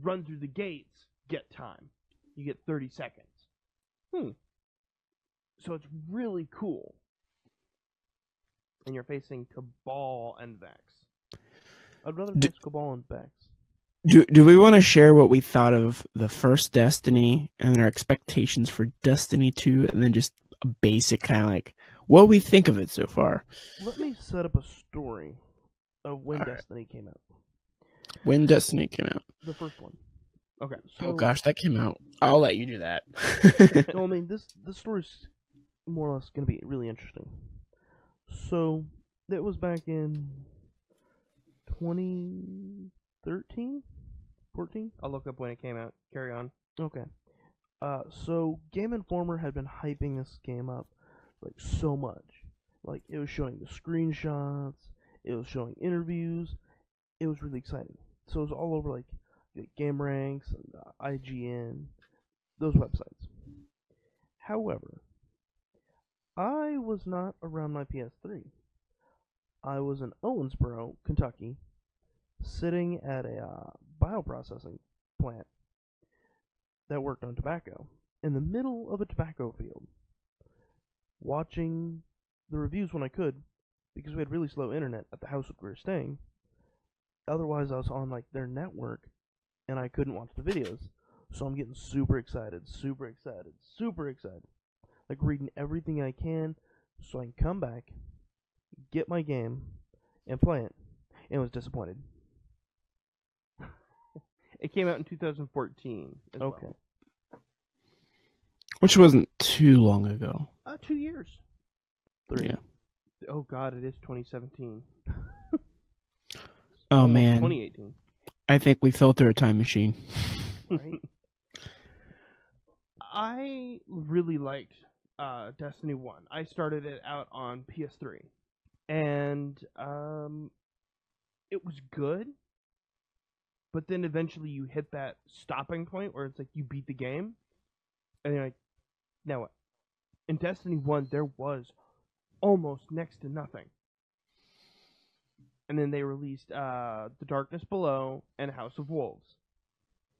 run through the gates, get time. You get thirty seconds. Hmm. So it's really cool. And you're facing Cabal and Vex. I'd rather D- face Cabal and Vex. Do do we want to share what we thought of the first Destiny and our expectations for Destiny Two, and then just a basic kind of like what we think of it so far? Let me set up a story of when Alright. Destiny came out. When Destiny came out? The first one. Okay. So, oh gosh, that came out. I'll let you do that. no, I mean this this story's more or less gonna be really interesting. So that was back in 2013, 14. I'll look up when it came out. Carry on. Okay. Uh, so Game Informer had been hyping this game up like so much. Like it was showing the screenshots, it was showing interviews. It was really exciting. So it was all over like, like Game Ranks and uh, IGN, those websites. However, I was not around my PS3. I was in Owensboro, Kentucky, sitting at a uh, bioprocessing plant that worked on tobacco in the middle of a tobacco field, watching the reviews when I could, because we had really slow internet at the house we were staying. Otherwise, I was on like their network, and I couldn't watch the videos. So I'm getting super excited, super excited, super excited, like reading everything I can, so I can come back, get my game, and play it. And was disappointed. (laughs) It came out in 2014. As well. Okay. Which wasn't too long ago. Uh, two years. Three. Yeah. Oh God, it is 2017. Oh man, 2018. I think we fell through a time machine. Right. I really liked uh, Destiny One. I started it out on PS3, and um, it was good. But then eventually you hit that stopping point where it's like you beat the game, and you're like, now? In Destiny One, there was almost next to nothing. And then they released uh, The Darkness Below and House of Wolves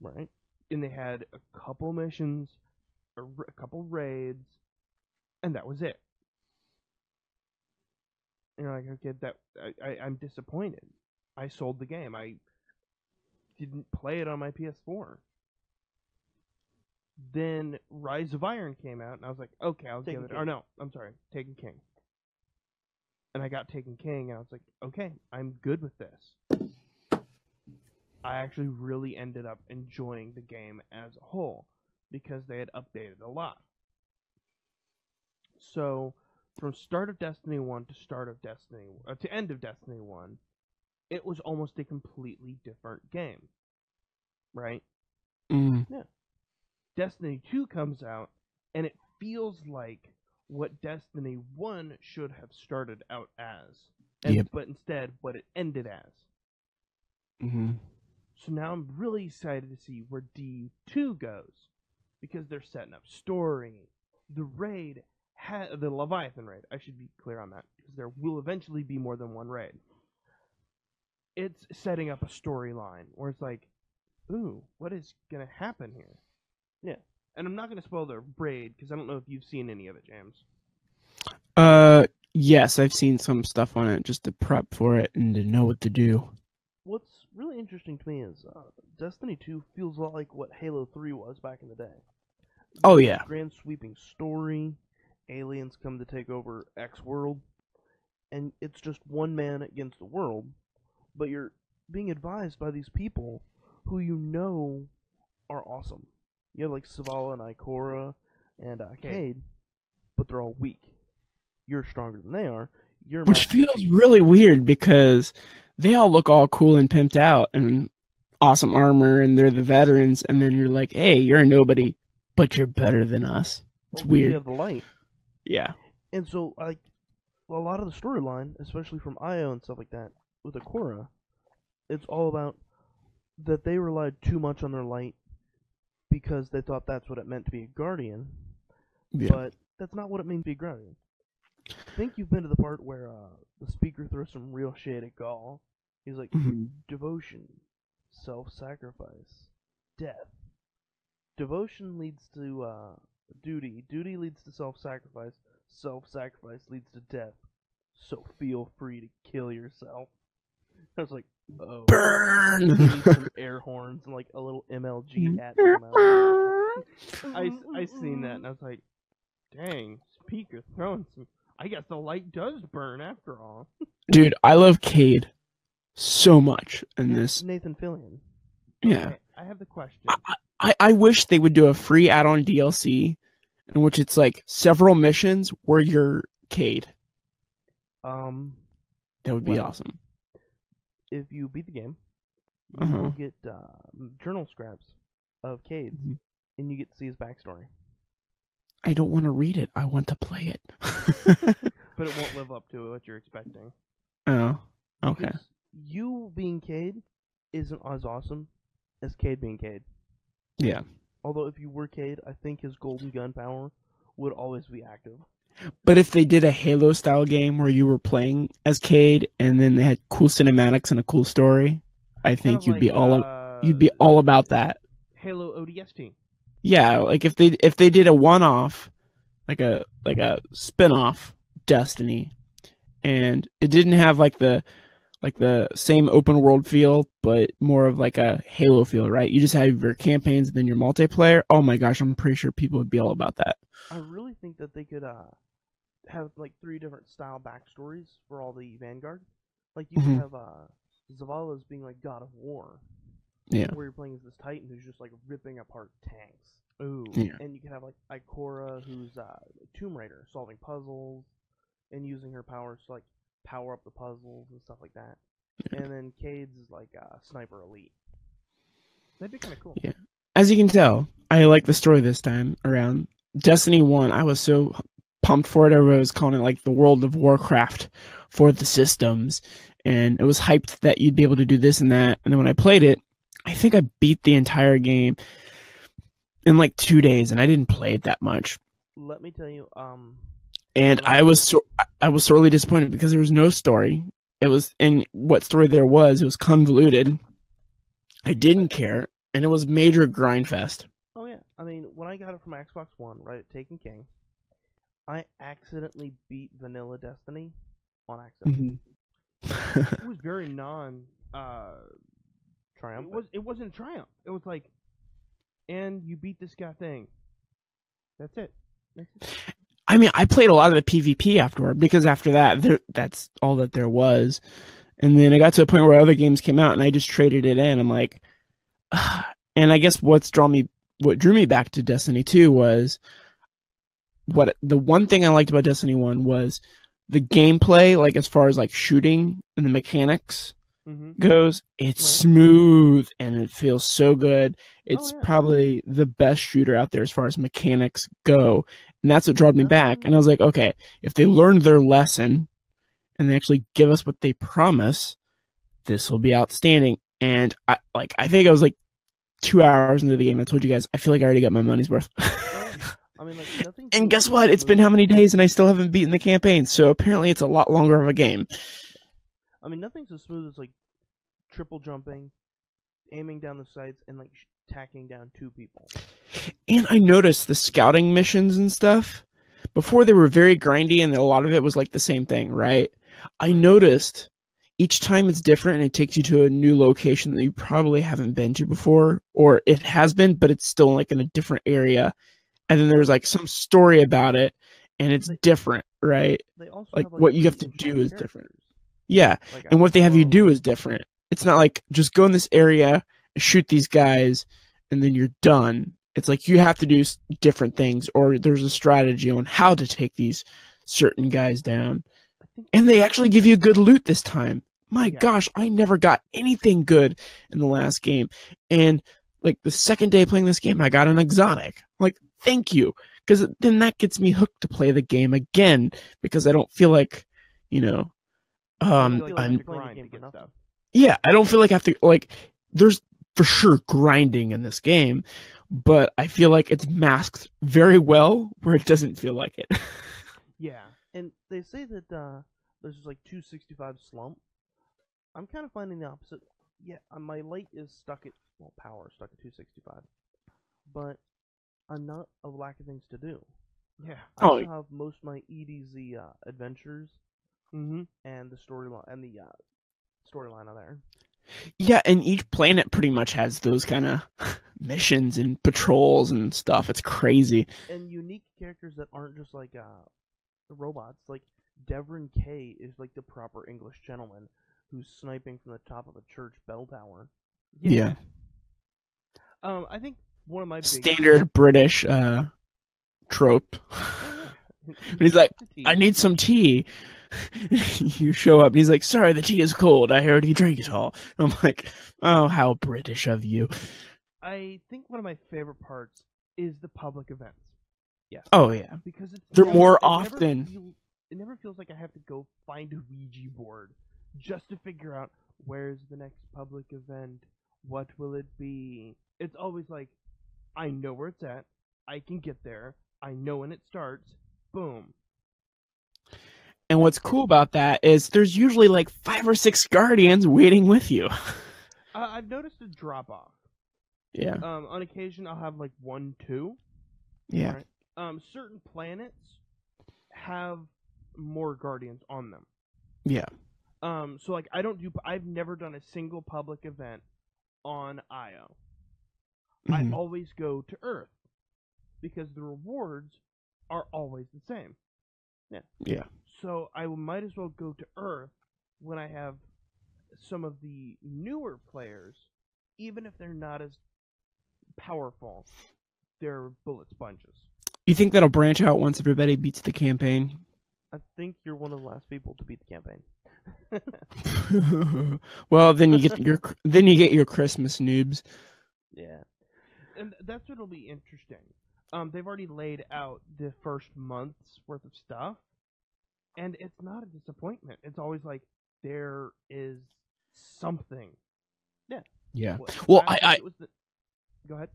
Right. and they had a couple missions, a, r- a couple raids, and that was it. And you're like, okay, that I, I, I'm disappointed. I sold the game. I didn't play it on my PS4. Then Rise of Iron came out, and I was like, okay, I'll Taken give it. King. Or no, I'm sorry, Taken King. And I got Taken King, and I was like, okay, I'm good with this. I actually really ended up enjoying the game as a whole because they had updated a lot. So, from start of Destiny 1 to start of Destiny uh, to end of Destiny 1, it was almost a completely different game. Right? Mm. Destiny 2 comes out and it feels like what Destiny 1 should have started out as. And, Yep. But instead, what it ended as. hmm So now I'm really excited to see where D2 goes because they're setting up story. The raid, ha- the Leviathan raid. I should be clear on that because there will eventually be more than one raid. It's setting up a storyline where it's like, ooh, what is gonna happen here? Yeah. And I'm not gonna spoil the raid because I don't know if you've seen any of it, James. Uh, yes, I've seen some stuff on it just to prep for it and to know what to do. What's really interesting to me is uh, Destiny 2 feels a lot like what Halo 3 was back in the day. Oh, yeah. Grand sweeping story, aliens come to take over X world, and it's just one man against the world, but you're being advised by these people who you know are awesome. You have like Zavala and Ikora and uh, Cayde, but they're all weak. You're stronger than they are. You're Which feels really weird because they all look all cool and pimped out and awesome armor and they're the veterans and then you're like, hey, you're a nobody, but you're better than us. It's Well, we weird. have the light. Yeah. And so, like, a lot of the storyline, especially from Io and stuff like that, with Ikora, it's all about that they relied too much on their light because they thought that's what it meant to be a guardian. Yeah. But that's not what it means to be a guardian. I think you've been to the part where uh, the speaker throws some real shade at Ghaul. He's like, Mhm. devotion, self-sacrifice, death. Devotion leads to uh, duty. Duty leads to self-sacrifice. Self-sacrifice leads to death. So feel free to kill yourself. (laughs) I was like, oh. Burn! Some (laughs) air horns and like a little MLG hat. to come out. I, I seen that and I was like, dang, speaker throwing some. I guess the light does burn after all. (laughs) Dude, I love Cayde so much in this. Nathan Fillion. Yeah. Okay, I have the question. I, I wish they would do a free add-on DLC in which it's like several missions where you're Cayde. Um, That would be Well, awesome. If you beat the game, you Uh-huh. will get uh, journal scraps of Cayde's, Mhm. and you get to see his backstory. I don't want to read it. I want to play it. (laughs) But it won't live up to what you're expecting. oh, okay. Because You being Cayde isn't as awesome as Cayde being Cayde. Yeah. Although if you were Cayde, I think his golden gun power would always be active. But if they did a Halo style game where you were playing as Cayde and then they had cool cinematics and a cool story, I think Kind of you'd be all uh, you'd be all about that. Halo ODST. Yeah, like if they if they did a one off, like a like a spin off Destiny, and it didn't have like the like the same open world feel, but more of like a Halo feel, right? You just have your campaigns and then your multiplayer. Oh my gosh, I'm pretty sure people would be all about that. I really think that they could uh have like three different style backstories for all the Vanguard. Like you Mhm. could have uh Zavala as being like God of War. Yeah. Where you're playing as this Titan who's just like ripping apart tanks. Ooh. Yeah. And you can have like Ikora who's uh Tomb Raider, solving puzzles and using her powers to like power up the puzzles and stuff like that. And then Cayde's is like uh Sniper Elite. That'd be kind of cool. Yeah. As you can tell, I like the story this time around. Destiny 1, I was so pumped for it. Everybody was calling it like the World of Warcraft for the systems. And it was hyped that you'd be able to do this and that. And then when I played it, I think I beat the entire game in like two days and I didn't play it that much. Let me tell you, um And I was so I was sorely disappointed because there was no story. It was and what story there was, it was convoluted. I didn't care, and it was major grind fest. Oh yeah, I mean when I got it from Xbox One, right at Taken King, I accidentally beat Vanilla Destiny on accident. (laughs) It was very non. Uh, it Triumphant. was. It wasn't a triumph. It was like, and you beat this guy thing. That's it. That's it. I mean, I played a lot of the PvP afterward because after that, there, that's all that there was. And then I got to a point where other games came out, and I just traded it in. I'm like, (sighs) and I guess what's drawn me, what drew me back to Destiny 2 was what the one thing I liked about Destiny 1 was the gameplay, like as far as like shooting and the mechanics Mm-hmm. goes, it's Right. smooth and it feels so good. It's yeah. probably the best shooter out there as far as mechanics go. And that's what drove me back. And I was like, okay, if they learned their lesson and they actually give us what they promise, this will be outstanding. and I like I think I was like two hours into the game. I told you guys I feel like I already got my money's worth. (laughs) I mean, like and guess what? It's been how many days, and I still haven't beaten the campaign. So apparently, it's a lot longer of a game. I mean, nothing's as smooth as like triple jumping, aiming down the sights, and like sh- tacking down two people. And I noticed the scouting missions and stuff. Before they were very grindy, and a lot of it was like the same thing, right? I noticed each time it's different and it takes you to a new location that you probably haven't been to before, or it has been, but it's still like in a different area. And then there's like some story about it, and it's different, right? They also Like, have, what you have to do is different. Yeah. Like, And what they have you do is different. It's not like just go in this area, shoot these guys, and then you're done. It's like you have to do different things, or there's a strategy on how to take these certain guys down. And they actually give you good loot this time. My Yeah. gosh, I never got anything good in the last game. And like the second day playing this game, I got an exotic. Like, thank you. Because then that gets me hooked to play the game again because I don't feel like, you know, um, like I'm you to playing the grind game to for get nothing. stuff. yeah, I don't feel like I have to like there's for sure grinding in this game, but I feel like it's masked very well where it doesn't feel like it. (laughs) Yeah, and they say that uh, there's just like 265 slump. I'm kind of finding the opposite. Yeah, uh, my light is stuck at well, power stuck at 265, but I'm not a lack of things to do. Yeah. I Oh, have most of my EDZ uh, adventures Mm-hmm. and the storyline and the uh, storyline are there. Yeah, and each planet pretty much has those kind of (laughs) missions and patrols and stuff. It's crazy. and unique characters that aren't just like uh robots. Like Devrim Kay is like the proper English gentleman who's sniping from the top of a church bell tower. Yeah. Um, I think one of my big Standard British uh trope. (laughs) (laughs) He's like, I need some tea. (laughs) you show up and he's like, Sorry, the tea is cold. I heard you drank it all. I'm like, Oh, how British of you. I think one of my favorite parts is the public events. Yes. Oh yeah. because it's They're never- more it never often. feel- it never feels like I have to go find a Ouija board just to figure out where's the next public event. What will it be? It's always like, I know where it's at. I can get there. I know when it starts. Boom. And what's cool about that is there's usually like five or six guardians waiting with you. (laughs) Uh, I've noticed a drop off. yeah. Um, on occasion, I'll have like one, two. Yeah. Right. Um, certain planets have more guardians on them. Yeah. Um, so like I don't do. I've never done a single public event on Io. I Mhm. always go to Earth because the rewards are always the same. Yeah. Yeah. So I might as well go to Earth when I have some of the newer players, even if they're not as powerful. They're bullet sponges. You think that'll branch out once everybody beats the campaign? I think you're one of the last people to beat the campaign. (laughs) well, then you get your (laughs) then you get your Christmas noobs. Yeah. and that's what'll be interesting. Um, they've already laid out the first month's worth of stuff, and it's not a disappointment. It's always like there is something. Yeah. Yeah. Well, last I- I- was the- Go ahead.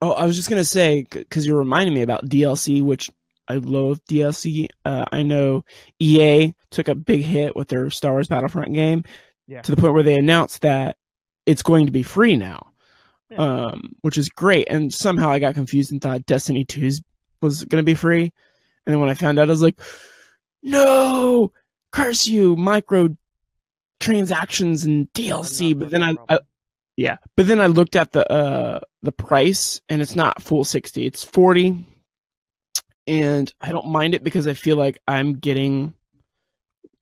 Oh, I was just gonna say because you're reminding me about DLC, which I love DLC. Uh, I know EA took a big hit with their Star Wars Battlefront game Yeah. to the point where they announced that it's going to be free now, Yeah. um, which is great. And somehow I got confused and thought Destiny 2 was going to be free, and then when I found out, I was like, "No, curse you, micro transactions and DLC." But then I, I yeah, but then I looked at the uh the price and it's not full 60. It's 40 and I don't mind it because I feel like I'm getting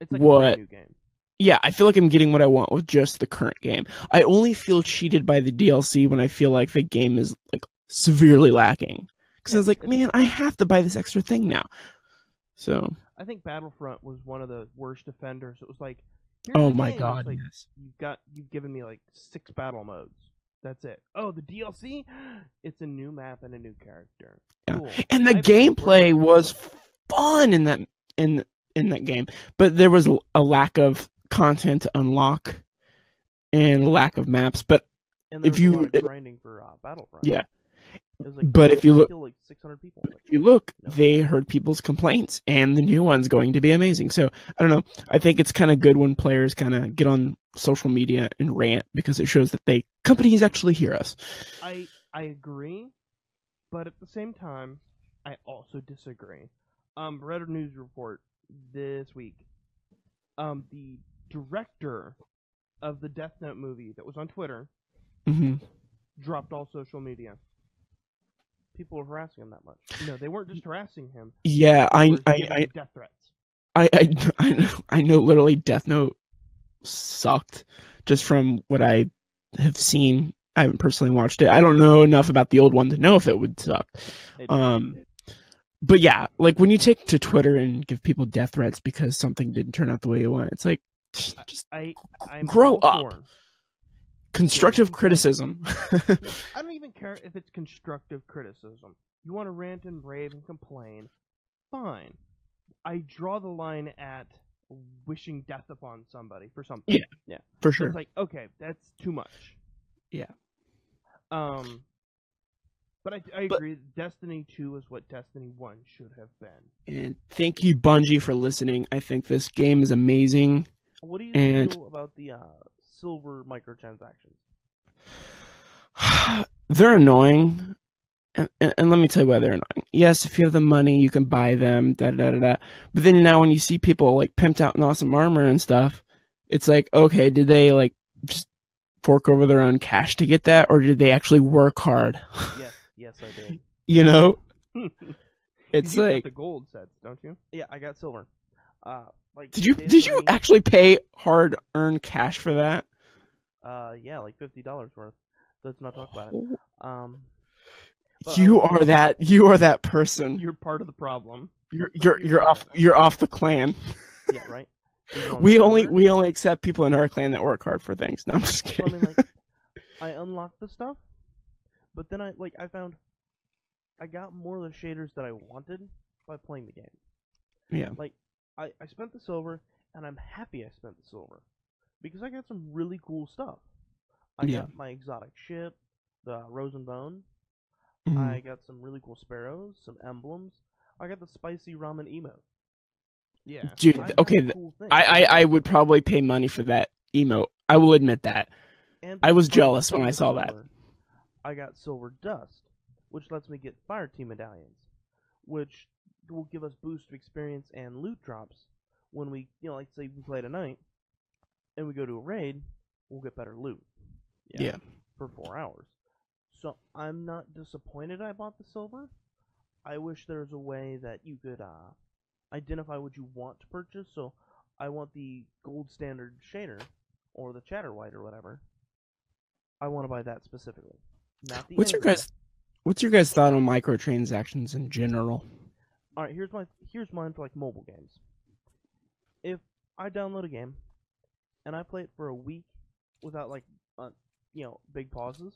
It's like what- brand new game. yeah, I feel like I'm getting what I want with just the current game. I only feel cheated by the DLC when I feel like the game is like severely lacking. Cuz I was like, "Man, I have to buy this extra thing now." So, I think Battlefront was one of the worst offenders. It was like, oh my game. god, like, yes. you've got you've given me like six battle modes. That's it. Oh, the DLC? (gasps) It's a new map and a new character. Yeah. Cool. And the I've gameplay was fun in that in in that game, but there was a lack of content to unlock. and lack of maps. But If there was a you- grinding for uh, Battlefront. Yeah. Like, But if you look- like 600 people. If you look, No. they heard people's complaints, and the new one's going to be amazing. So I don't know. I think it's kind of good when players kind of get on social media and rant because it shows that they companies actually hear us. I I agree, but at the same time, I also disagree. Um, read a news report this week. Um, the director of the Death Note movie that was on Twitter hmm dropped all social media. People were harassing him that much. No, they weren't just harassing him. Yeah, I I I death threats. I I (laughs) I know, I know literally Death Note sucked just from what I have seen. I haven't personally watched it. I don't know enough about the old one to know if it would suck. It- Um, but yeah, like when you take to Twitter and give people death threats because something didn't turn out the way you want, it's like just, just I I'm Grow up. for- constructive criticism. (laughs) I don't even care if it's constructive criticism. You want to rant and rave and complain, fine. I draw the line at wishing death upon somebody for something. Yeah. yeah, For So sure. It's like, okay, that's too much. Yeah. Um, but I, I But- agree. Destiny Two is what Destiny One should have been. And thank you, Bungie, for listening. I think this game is amazing. What do you and- feel about the uh, silver microtransactions? (sighs) they're annoying. And, and, and let me tell you why they're annoying. Yes, if you have the money, you can buy them, da da da da. But then now, when you see people like pimped out in awesome armor and stuff, it's like, okay, did they like just fork over their own cash to get that, or did they actually work hard? (laughs) yes, yes, I did. you know, (laughs) it's do get like, the gold sets, don't you? Yeah, I got silver. Uh, like did you did you actually pay hard earned cash for that? Uh, yeah, like fifty dollars worth. Let's not talk about it. Um, But You I- are that. You are that person. You're part of the problem. You're you're you're off. You're off the clan. yeah, right. (laughs) We only we only accept people in our clan that work hard for things. No, I'm just so, I kidding. mean, like, (laughs) I unlocked the stuff, but then I like I found I got more of the shaders that I wanted by playing the game. yeah. Like I, I spent the silver and I'm happy I spent the silver because I got some really cool stuff. I Yeah. got my exotic ship, the Rose and Bone. Mhm. I got some really cool sparrows, some emblems. I got the spicy ramen emote. Yeah. Dude, I okay, cool. I, I I would probably pay money for that emote. I will admit that. And I was jealous when I saw that. I got silver dust, which lets me get fire team medallions, which will give us boost of experience and loot drops when we, you know, like say we play tonight, and we go to a raid, we'll get better loot. Yeah. For four hours. So I'm not disappointed I bought the silver. I wish there was a way that you could uh, identify what you want to purchase. So I want the gold standard shader or the Chatterwhite or whatever. I want to buy that specifically. Not the What's your guys What's your guys thought on microtransactions in general? All right, here's my here's mine for like mobile games. If I download a game and I play it for a week without like uh, you know big pauses,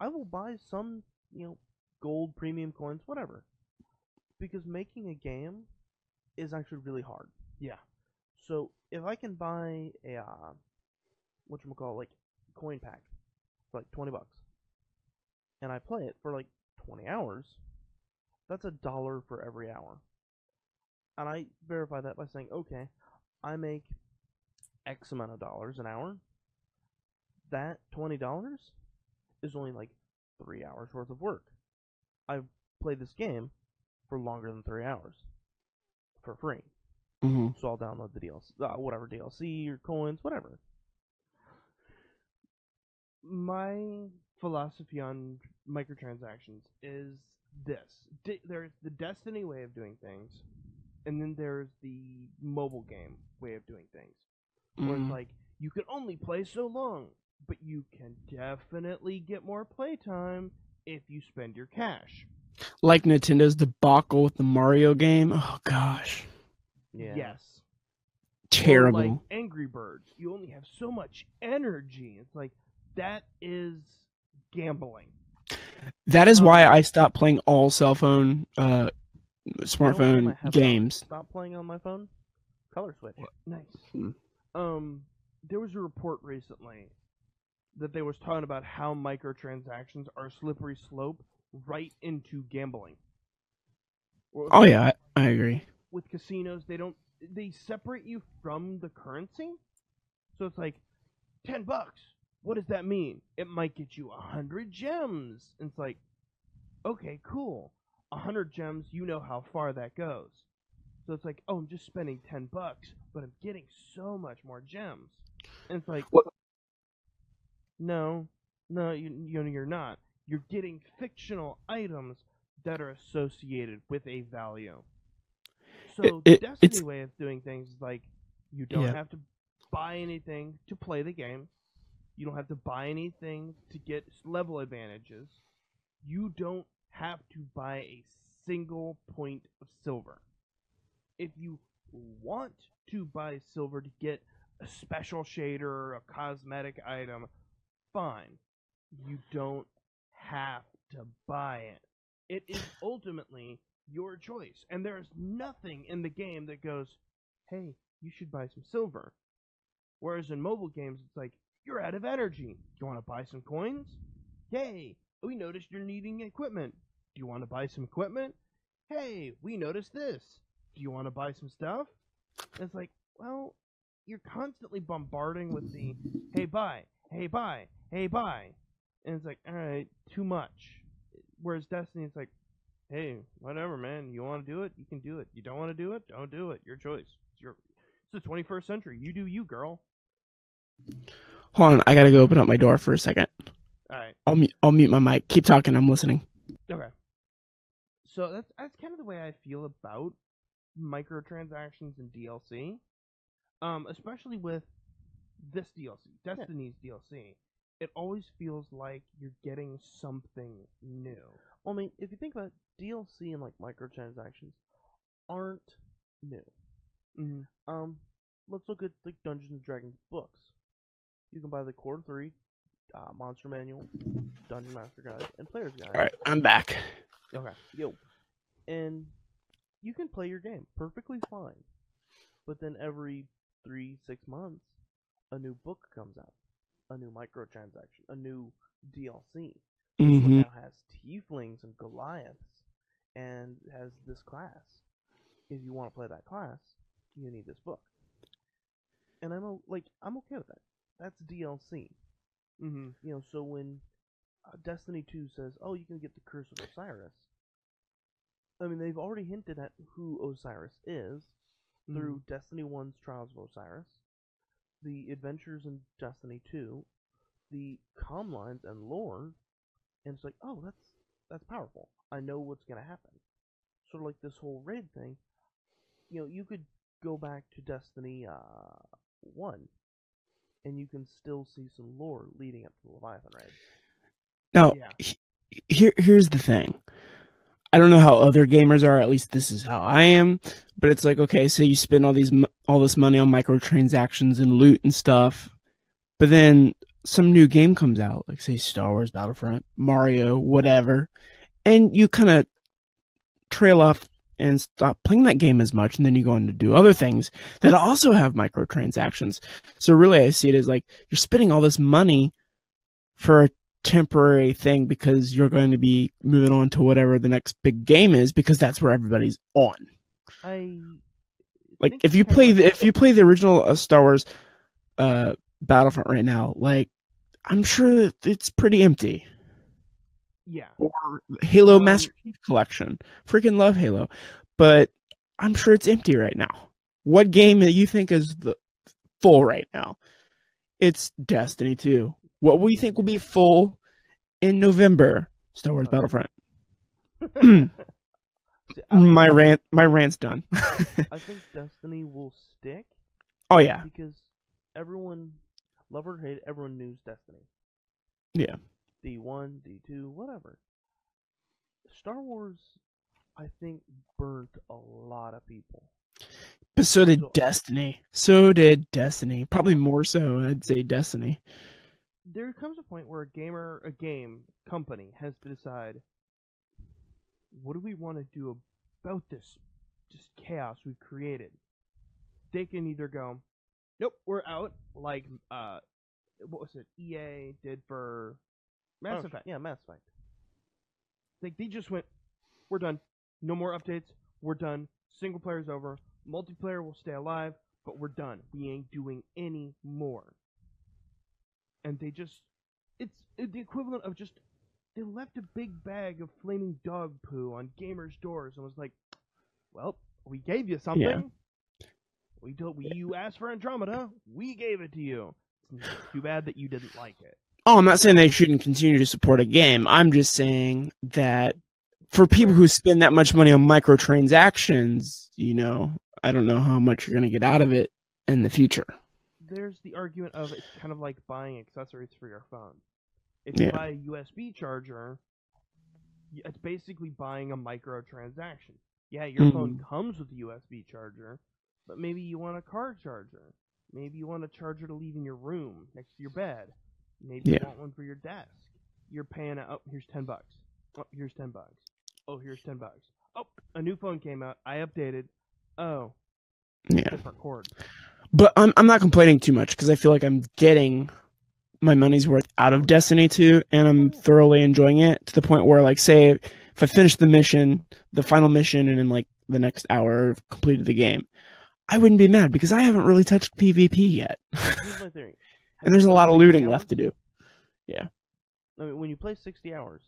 I will buy some you know gold premium coins, whatever, because making a game is actually really hard. Yeah. So if I can buy a uh, what you call like coin pack for like twenty bucks, and I play it for like twenty hours, that's a dollar for every hour. And I verify that by saying, okay, I make X amount of dollars an hour. That twenty dollars is only like three hours worth of work. I've played this game for longer than three hours for free. hmm So I'll download the DLC, uh, whatever DLC or coins, whatever. my philosophy on microtransactions is this: Di- there's the Destiny way of doing things, and then there's the mobile game way of doing things. Where Mhm. it's like you can only play so long, but you can definitely get more playtime if you spend your cash. Like Nintendo's debacle with the Mario game. Oh gosh, Yeah. Yes. Terrible. like Angry Birds, you only have so much energy. It's like that is gambling. That is why I stopped playing all cell phone, uh, You know what smartphone game I have not games. Stop playing on my phone. Color Switch. Nice. Hmm. Um, there was a report recently that they was talking about how microtransactions are a slippery slope right into gambling. Oh yeah, I, I agree. with casinos, they don't they separate you from the currency. So it's like ten bucks. What does that mean? It might get you a hundred gems. And it's like, okay, cool. A hundred gems, you know how far that goes. So it's like, oh, I'm just spending ten bucks, but I'm getting so much more gems. And it's like, What- no, no, you, you you're not. You're getting fictional items that are associated with a value. So It- the it- Destiny it's- way of doing things is like you don't Yeah. have to buy anything to play the game. You don't have to buy anything to get level advantages. You don't have to buy a single point of silver. If you want to buy silver to get a special shader or a cosmetic item, fine. You don't have to buy it. It is ultimately your choice. And there's nothing in the game that goes, hey, you should buy some silver. Whereas in mobile games, it's like, you're out of energy. Do You want to buy some coins? Yay! We noticed you're needing equipment. Do you want to buy some equipment? Hey, we noticed this. Do you want to buy some stuff? And it's like, well, you're constantly bombarding with the, hey, buy, hey, buy, hey, buy. And it's like, alright, too much. Whereas Destiny, it's like, hey, whatever, man. You want to do it? You can do it. You don't want to do it? Don't do it. Your choice. It's your. It's the 21st century. You do you, girl. Hold on, I gotta go open up my door for a second. All right. I'll mute, I'll mute my mic. Keep talking. I'm listening. Okay. So that's that's kind of the way I feel about microtransactions and DLC. Um, especially with this DLC, Destiny's DLC. It always feels like you're getting something new. I mean, if you think about it, DLC and like microtransactions aren't new. Mm-hmm. Um, let's look at like Dungeons and Dragons books. You can buy the Core Three, uh, Monster Manual, Dungeon Master Guide, and Player's Guide. All right, I'm back. Okay. Yo, and you can play your game perfectly fine. But then every three, six months, a new book comes out, a new microtransaction, a new DLC. This one hmm now has tieflings and Goliaths, and has this class. If you want to play that class, you need this book. And I'm like, I'm okay with that. That's DLC. Mm-hmm. You know, so when uh, Destiny 2 says, "Oh, you can get the Curse of Osiris," I mean, they've already hinted at who Osiris is through Destiny 1's Trials of Osiris, the adventures in Destiny 2, the comm lines and lore, and it's like, oh, that's that's powerful. I know what's gonna happen. Sort of like this whole raid thing. You know, you could go back to Destiny uh, 1, and you can still see some lore leading up to the Leviathan raid. Now, Yeah. he- here here's the thing. I don't know how other gamers are. At least this is how I am. But it's like, okay, so you spend all these all this money on microtransactions and loot and stuff, but then some new game comes out, like say Star Wars Battlefront, Mario, whatever, and you kind of trail off and stop playing that game as much, and then you go on to do other things that also have microtransactions. So really, I see it as like you're spending all this money for a temporary thing because you're going to be moving on to whatever the next big game is because that's where everybody's on. I Like if you play the if you play the original uh, Star Wars uh Battlefront right now, like I'm sure that it's pretty empty. Yeah. Or Halo Um, Master Chief Collection. Freaking love Halo. But I'm sure it's empty right now. What game that you think is the full right now? It's Destiny 2. What we think will be full in November? Star Wars Uh, Battlefront. (clears throat) (clears throat) my rant my rant's done. (laughs) I think Destiny will stick oh yeah. because everyone, love or hate, everyone knows Destiny. Yeah. D1, D2, whatever. Star Wars, I think, burnt a lot of people. But so did So- Destiny. So did Destiny. Probably more so, I'd say Destiny. there comes a point where a gamer, a game company has to decide what do we want to do about this just chaos we've created. They can either go, Nope, we're out. Like uh, what was it? EA did for Mass Oh, Effect. Yeah, Mass Effect. Like they just went, we're done. No more updates. We're done. Single player's over. Multiplayer will stay alive, but we're done. We ain't doing any more. And they just, it's the equivalent of just, they left a big bag of flaming dog poo on gamers' doors and was like, well, we gave you something. We told we you asked for Andromeda. We gave it to you. It's too bad that you didn't like it. Oh, I'm not saying they shouldn't continue to support a game. I'm just saying that for people who spend that much money on microtransactions, you know, I don't know how much you're going to get out of it in the future. there's the argument of it's kind of like buying accessories for your phone. If you Yeah. buy a USB charger, it's basically buying a microtransaction. Yeah, your phone Mhm. comes with a USB charger, but maybe you want a car charger. Maybe you want a charger to leave in your room next to your bed. Maybe Yeah. you want one for your desk. You're paying oh, here's 10 bucks. Oh, here's 10 bucks. Oh, here's 10 bucks. Oh, a new phone came out. I updated. Oh, Yeah. different cord. But I'm I'm not complaining too much because I feel like I'm getting my money's worth out of Destiny 2 and I'm thoroughly enjoying it to the point where like say if I finish the mission, the final mission and in like the next hour completed the game, I wouldn't be mad because I haven't really touched PvP yet. Here's my (laughs) theory. Have and there's a lot of looting left to do. Yeah. I mean, when you play 60 hours,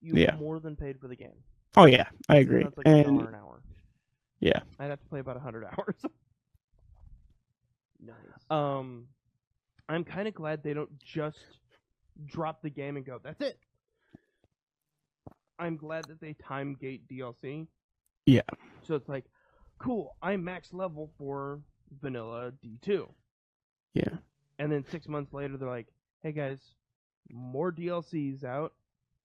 you Yeah. more than paid for the game. Oh yeah, I agree. That's like a And dollar an hour. Yeah. I'd have to play about 100 (laughs) hours. Nice. Um, I'm kind of glad they don't just drop the game and go, that's it. I'm glad that they time gate DLC. Yeah. So it's like, cool, I'm max level for vanilla D2. yeah. And then six months later, they're like, hey guys, more DLCs out,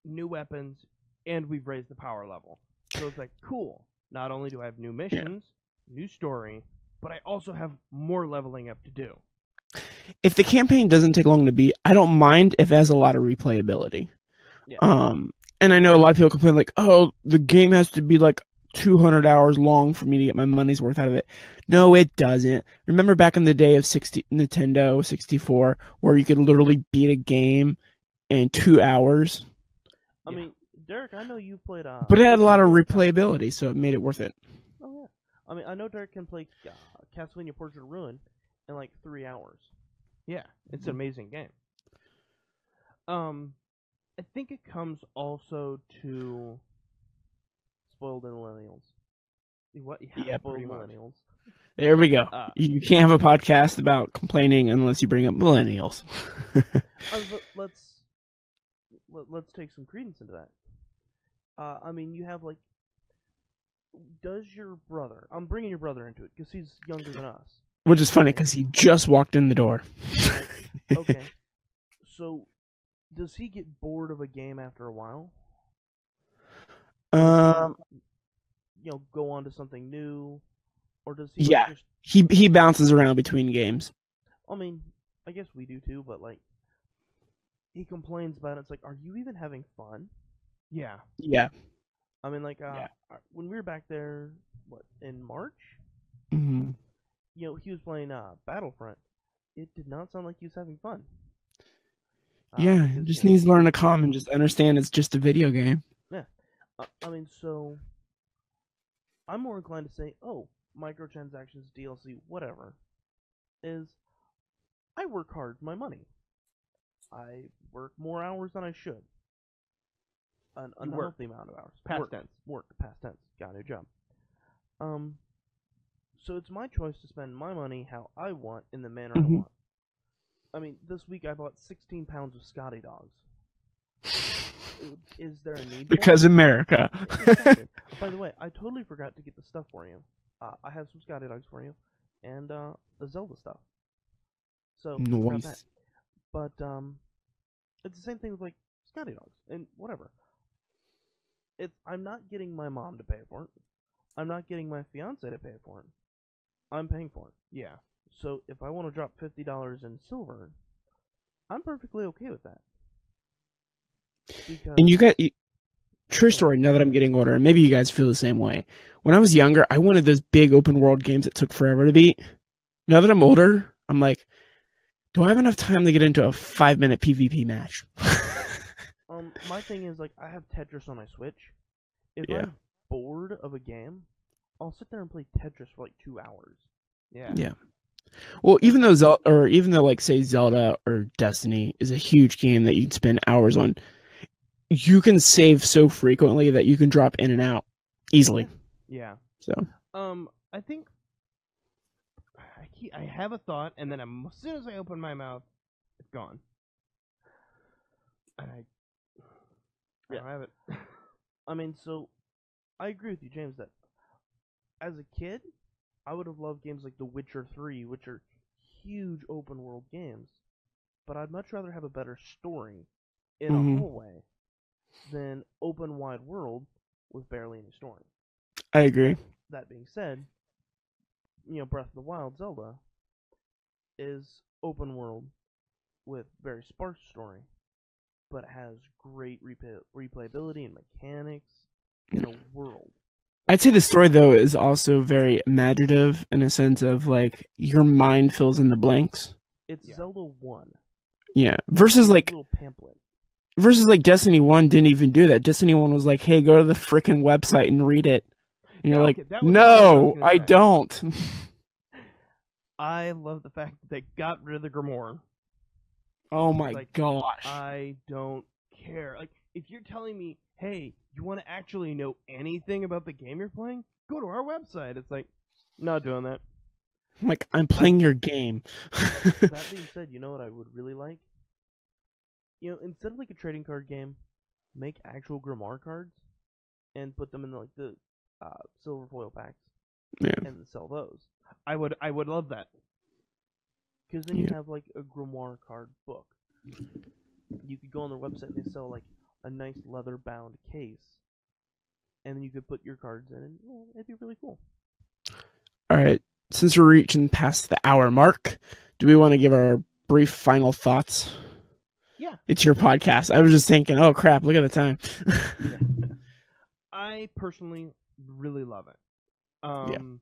new weapons, and we've raised the power level. So it's like, cool. Not only do I have new missions, new story, but I also have more leveling up to do. If the campaign doesn't take long to beat, I don't mind if it has a lot of replayability. Yeah. Um, and I know a lot of people complain like, "Oh, the game has to be like 200 hours long for me to get my money's worth out of it." No, it doesn't. Remember back in the day of 60 Nintendo 64 where you could literally beat a game in 2 hours, I mean, Derrick, I know you played. Uh, but it had a lot of replayability, so it made it worth it. Oh yeah. I mean, I know Derrick can play uh, Castlevania Portrait of Ruin in like three hours. Yeah, it's an amazing game. Um, I think it comes also to Spoiled millennials. what? Yeah, Yeah, Spoiled millennials. There we go. Uh, You can't have a podcast about complaining unless you bring up millennials. (laughs) Uh, let's let, let's take some credence into that. Uh, I mean, you have like, does your brother? I'm bringing your brother into it because he's younger than us. Which is funny because he just walked in the door. Okay, (laughs) so does he get bored of a game after a while? Um, you know, go on to something new, or does he? Yeah. Just, he he bounces around between games. I mean, I guess we do too, but like, he complains about it. It's like, are you even having fun? yeah, Yeah. I mean, like, uh, Yeah. uh, when we were back there, what in March? hmm you know, he was playing uh, Battlefront. It did not sound like he was having fun. Uh, Yeah, because, just needs to learn to calm and just understand it's just a video game. uh, I mean, so I'm more inclined to say, oh, microtransactions, DLC, whatever, is I work hard my money. I work more hours than I should. An unhealthy amount of hours. Past work, tense. Work, past tense. Got a new job. Um, so it's my choice to spend my money how I want in the manner I Mhm. want. I mean, this week I bought 16 pounds of Scotty dogs. Is there a need? Because? America. Exactly. (laughs) By the way, I totally forgot to get the stuff for you. Uh, I have some Scotty dogs for you, and uh, the Zelda stuff. So. Nice. But um, it's the same thing with like Scotty dogs and whatever. It's I'm not getting my mom to pay for it. I'm not getting my fiance to pay for it. I'm paying for it. yeah. So if I want to drop fifty dollars in silver, I'm perfectly okay with that. Because And you got you, true story. Now that I'm getting older, and maybe you guys feel the same way. When I was younger, I wanted those big open world games that took forever to beat. Now that I'm older, I'm like, do I have enough time to get into a five minute PvP match? (laughs) Um, my thing is like I have Tetris on my Switch. If Yeah. I'm bored of a game, I'll sit there and play Tetris for like two hours. Yeah. Yeah. well, even though Zelda, or even though like say Zelda or Destiny is a huge game that you'd spend hours on, you can save so frequently that you can drop in and out easily. Yeah. So Um, I think I keep, I have a thought, and then I'm, as soon as I open my mouth, it's gone. And I, I Yeah. don't have it. (laughs) I mean, so I agree with you, James, that as a kid, I would have loved games like The Witcher 3, which are huge open world games. But I'd much rather have a better story in Mhm. a hallway than open wide world with barely any story. I agree. That being said, you know, Breath of the Wild Zelda is open world with very sparse story, but it has great replay- replayability and mechanics in a world. I'd say the story though is also very imaginative in a sense of like your mind fills in the blanks. It's Yeah. Zelda One. Yeah. Versus a like little pamphlet. Versus like Destiny 1 didn't even do that. Destiny 1 was like, "Hey, go to the freaking website and read it." And you're like, okay, that was what I "No, I don't." I love the fact that they got rid of the Grimoire. oh my Like, gosh. I don't care. Like, if you're telling me, hey, you want to actually know anything about the game you're playing, go to our website. It's like, not doing that. like I'm playing your game. That being (laughs) said, you know what I would really like? You know, instead of like a trading card game, make actual Grimoire cards and put them in like the uh, silver foil packs yeah. and sell those. I would, I would love that. Because then you have like a Grimoire card book. You could go on their website and they sell like a nice leather bound case. And then you could put your cards in and well, it'd be really cool. All right. Since we're reaching past the hour mark, do we want to give our brief final thoughts? Yeah. It's your podcast. I was just thinking, oh crap, look at the time. I personally really love it. Um,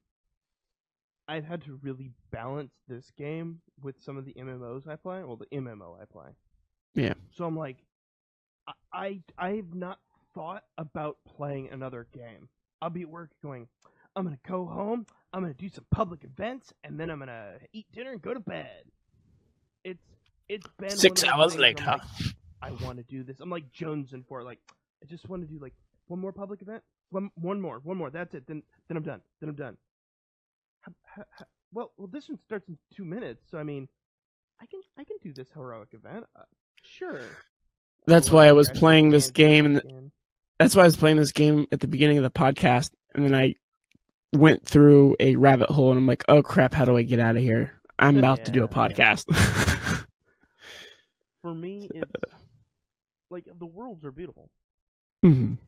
I've had to really balance this game with some of the MMOs I play. Well, the MMO I play. Yeah. So I'm like, I, I I've not thought about playing another game. I'll be at work going, I'm gonna go home. I'm gonna do some public events, and then I'm gonna eat dinner and go to bed. It's it's been Six hours things where I'm later. like, I want to do this. I'm like jonesing for it. Like I just want to do like one more public event, one one more, one more. That's it. Then then I'm done. Then I'm done. Ha- ha- ha- well, well, this one starts in two minutes, so I mean, I can I can do this heroic event. Uh, sure. That's Well, why I was actually playing this game, and that's why I was playing this game at the beginning of the podcast, and then I went through a rabbit hole, and I'm like, oh crap, how do I get out of here? I'm (laughs) about to do a podcast. yeah. (laughs) For me, (laughs) it's like the worlds are beautiful. Mhm.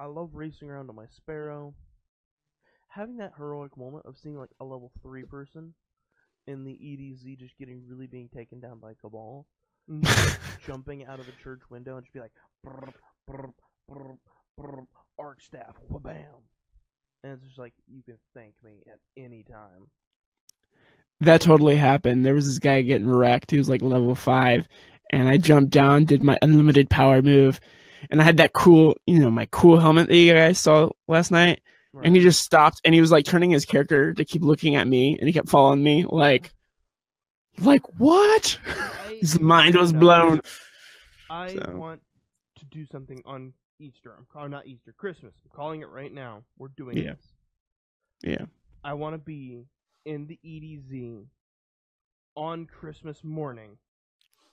I love racing around on my Sparrow. Having that heroic moment of seeing like a level three person in the EDZ just getting really being taken down by Cabal, (laughs) jumping out of the church window and just be like, brr, brr, brr, brr, arc staff, bam, and it's just like you can thank me at any time. That totally happened. There was this guy getting wrecked. He was like level five, and I jumped down, did my unlimited power move, and I had that cool, you know, my cool helmet that you guys saw last night. And he just stopped, and he was like turning his character to keep looking at me, and he kept following me, like, like what? (laughs) I- His mind was blown. I So. want to do something on Easter. I'm calling not Easter, Christmas. I'm calling it right now. We're doing Yeah. this. Yeah. I want to be in the EDZ on Christmas morning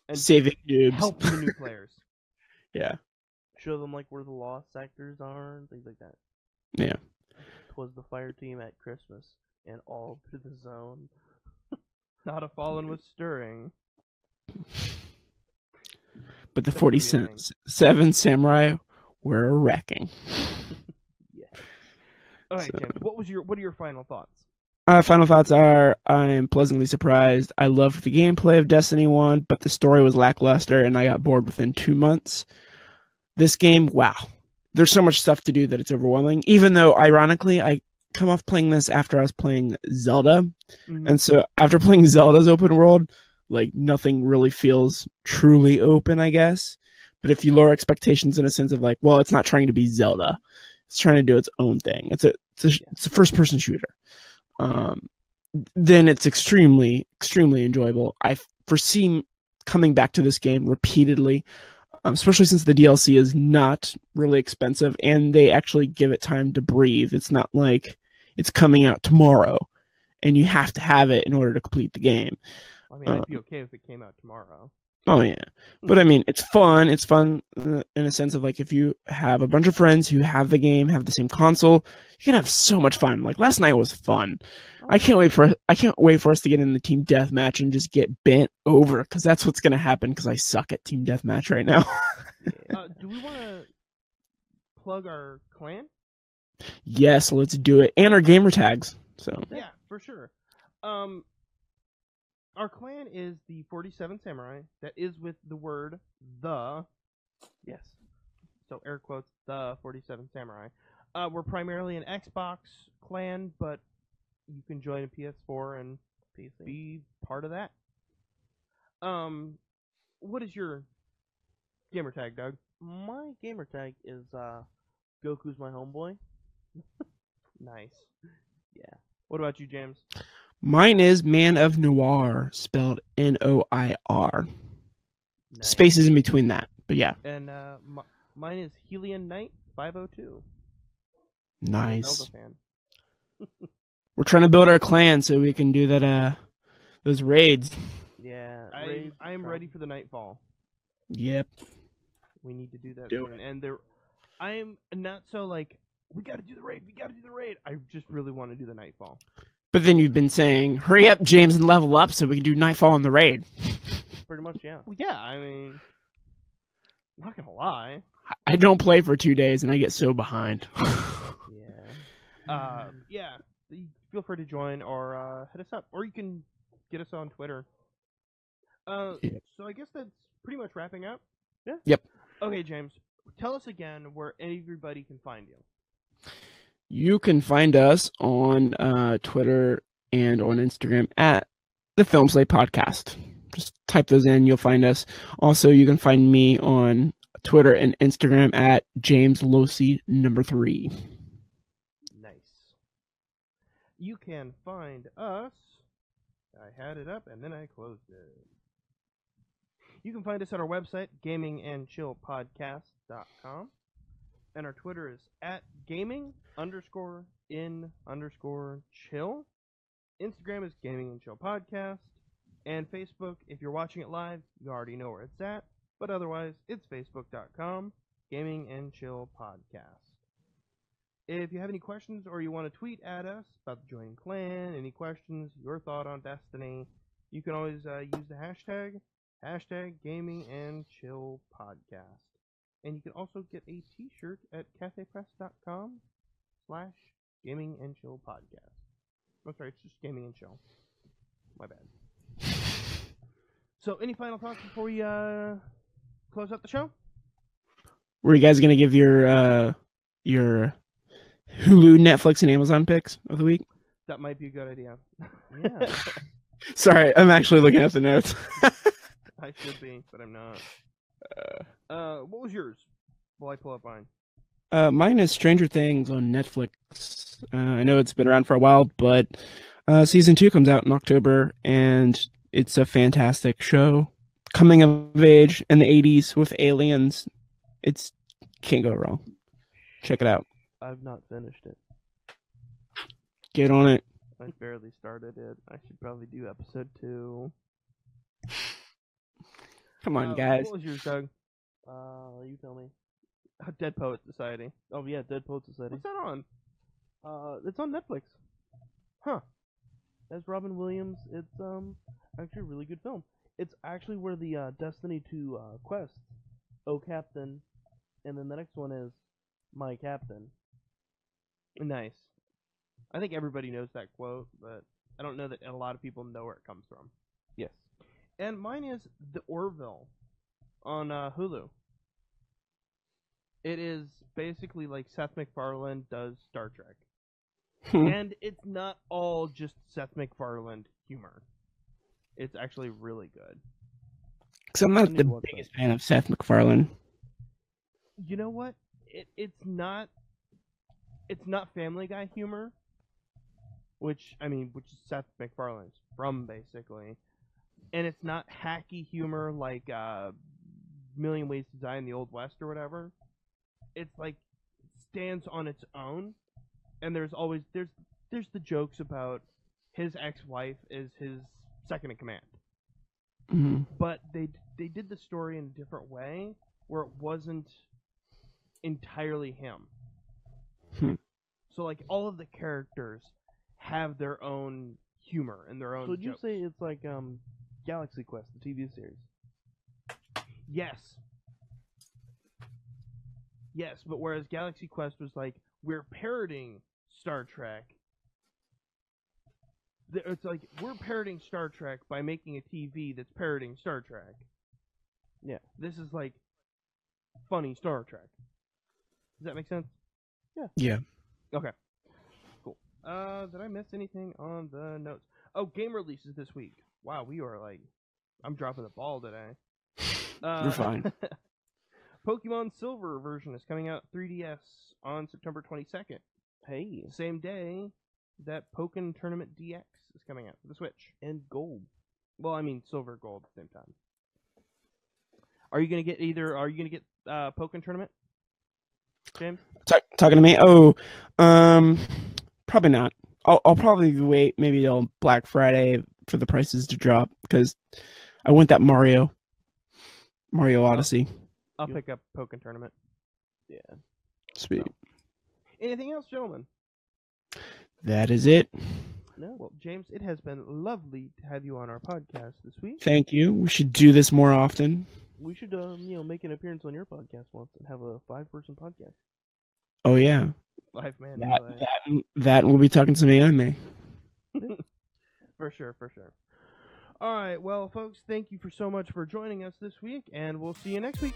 and Saving noobs. help the new players. (laughs) Yeah. show them like where the lost sectors are and things like that. Yeah. Twas the fire team at Christmas and all to the zone. (laughs) Not a fallen was stirring. But the be a 47 samurai were wrecking. (laughs) Yeah. All right, So- James. What was your what are your final thoughts? Uh, final thoughts are I am pleasantly surprised. I loved the gameplay of Destiny 1, but the story was lackluster and I got bored within two months. This game, wow. There's so much stuff to do that it's overwhelming. Even though, ironically, I come off playing this after I was playing Zelda, Mhm. and so after playing Zelda's open world, like nothing really feels truly open, I guess. But if you lower expectations in a sense of like, well, it's not trying to be Zelda, it's trying to do its own thing. It's a it's a, it's a first person shooter. Um, then it's extremely extremely enjoyable. I foresee coming back to this game repeatedly, um, especially since the DLC is not really expensive and they actually give it time to breathe. It's not like it's coming out tomorrow and you have to have it in order to complete the game. I mean, I'd be okay if it came out tomorrow. Oh yeah, but I mean, it's fun. It's fun uh, in a sense of like if you have a bunch of friends who have the game, have the same console, you can have so much fun. Like last night was fun. I can't wait for I can't wait for us to get in the team deathmatch and just get bent over because that's what's gonna happen because I suck at team deathmatch right now. (laughs) Uh, do we want to plug our clan? yes, let's do it, and our gamer tags. So Yeah, for sure. Um, our clan is the 47 Samurai. That is with the word the. Yes. So air quotes the 47 Samurai. Uh, we're primarily an Xbox clan, but you can join a PS4 and PC. be part of that. Um, what is your gamer tag, Doug? My gamer tag is uh, Goku's my homeboy. (laughs) Nice. Yeah. What about you, James? Mine is Man of Noir, spelled N O I R. Nice. Spaces in between that, but yeah, And uh, m- mine is Helion Knight 502. nice. (laughs) We're trying to build our clan so we can do that. Uh, those raids. Yeah. I Raids I am from- ready for the Nightfall. Yep. We need to do that Do soon. And there, I am not so like we got to do the raid. We got to do the raid. I just really want to do the Nightfall. But then you've been saying, "Hurry up, James, and level up so we can do Nightfall on the raid." Pretty much, yeah. Well, yeah. I mean, I'm not gonna lie. I don't play for two days and I get so behind. (laughs) Yeah. Um, yeah. Feel free to join or uh, hit us up, or you can get us on Twitter. Uh, Yeah. so I guess that's pretty much wrapping up. Yeah. Yep. Okay, James. Tell us again where everybody can find you. You can find us on uh, Twitter and on Instagram at the Film Slate Podcast. Just type those in, you'll find us. Also, you can find me on Twitter and Instagram at James Losey number three. Nice. You can find us. I had it up and then I closed it. You can find us at our website, gamingandchillpodcast.com. And our Twitter is at gaming underscore in underscore chill. Instagram is gaming and chill podcast. And Facebook, if you're watching it live, you already know where it's at. But otherwise, it's facebook.com, gaming and chill podcast. If you have any questions or you want to tweet at us about the joining clan, any questions, your thought on Destiny, you can always uh, use the hashtag hashtag gaming and chill podcast. And you can also get a t-shirt at cafepress.com slash gaming and chill podcast. I'm sorry, it's just gaming and chill. My bad. So any final thoughts before we uh, close out the show? Were you guys gonna give your uh, your Hulu, Netflix, and Amazon picks of the week? That might be a good idea. Yeah. (laughs) Sorry, I'm actually looking at the notes. (laughs) I should be, but I'm not. Uh, what was yours? While I pull up mine. Uh, mine is Stranger Things on Netflix. Uh, I know it's been around for a while, but uh, season two comes out in October, and it's a fantastic show. Coming of age in the '80s with aliens. It's can't go wrong. Check it out. I've not finished it. Get on it. I barely started it. I should probably do episode two. Come on, Uh, guys. What was yours, Doug? Uh, you tell me. Uh, Dead Poet Society. Oh yeah, Dead Poet Society. What's that on? Uh, it's on Netflix. Huh. As Robin Williams, it's um actually a really good film. It's actually where the uh, Destiny 2 uh, quest, Oh Captain, and then the next one is My Captain. Nice. I think everybody knows that quote, but I don't know that a lot of people know where it comes from. And mine is The Orville on uh, Hulu. It is basically like Seth MacFarlane does Star Trek. Hmm. and it's not all just Seth MacFarlane humor. It's actually really good. Because I'm not the biggest fan of Seth MacFarlane. You know what? It it's not it's not Family Guy humor, which I mean, which is Seth MacFarlane's from basically, and it's not hacky humor like uh, Million Ways to Die in the Old West or whatever. It's like stands on its own, and there's always there's there's the jokes about his ex-wife is his second in command hmm but they they did the story in a different way where it wasn't entirely him. Hmm. So like all of the characters have their own humor and their own. So would you say it's like um, Galaxy Quest, the TV series? yes? Yes, but whereas Galaxy Quest was like we're parroting Star Trek. It's like we're parroting Star Trek by making a TV that's parroting Star Trek. Yeah. This is like funny Star Trek. Does that make sense? Yeah. Yeah. Okay. Cool. Uh, did I miss anything on the notes? Oh, game releases this week. Wow, we are like, I'm dropping the ball today. (laughs) Uh, You're fine. (laughs) Pokemon Silver version is coming out 3DS on September 22nd. Hey, Same day that Pokken Tournament DX is coming out for the Switch. and gold. Well, I mean Silver Gold at the same time. Are you gonna get either? Are you gonna get uh, Pokken Tournament, James? Talk, talking to me? Oh, um, probably not. I'll, I'll probably wait maybe till Black Friday for the prices to drop because I want that Mario, Mario Odyssey. I'll Yep. pick up Pokken Tournament. Yeah. Sweet. Anything else, gentlemen? That is it. No. Well, James, it has been lovely to have you on our podcast this week. Thank you. We should do this more often. We should um, you know, make an appearance on your podcast once and have a five-person podcast. Oh yeah, Life man, that that, that we'll be talking some anime. (laughs) for sure, for sure. All right, well, folks, thank you for so much for joining us this week, and we'll see you next week.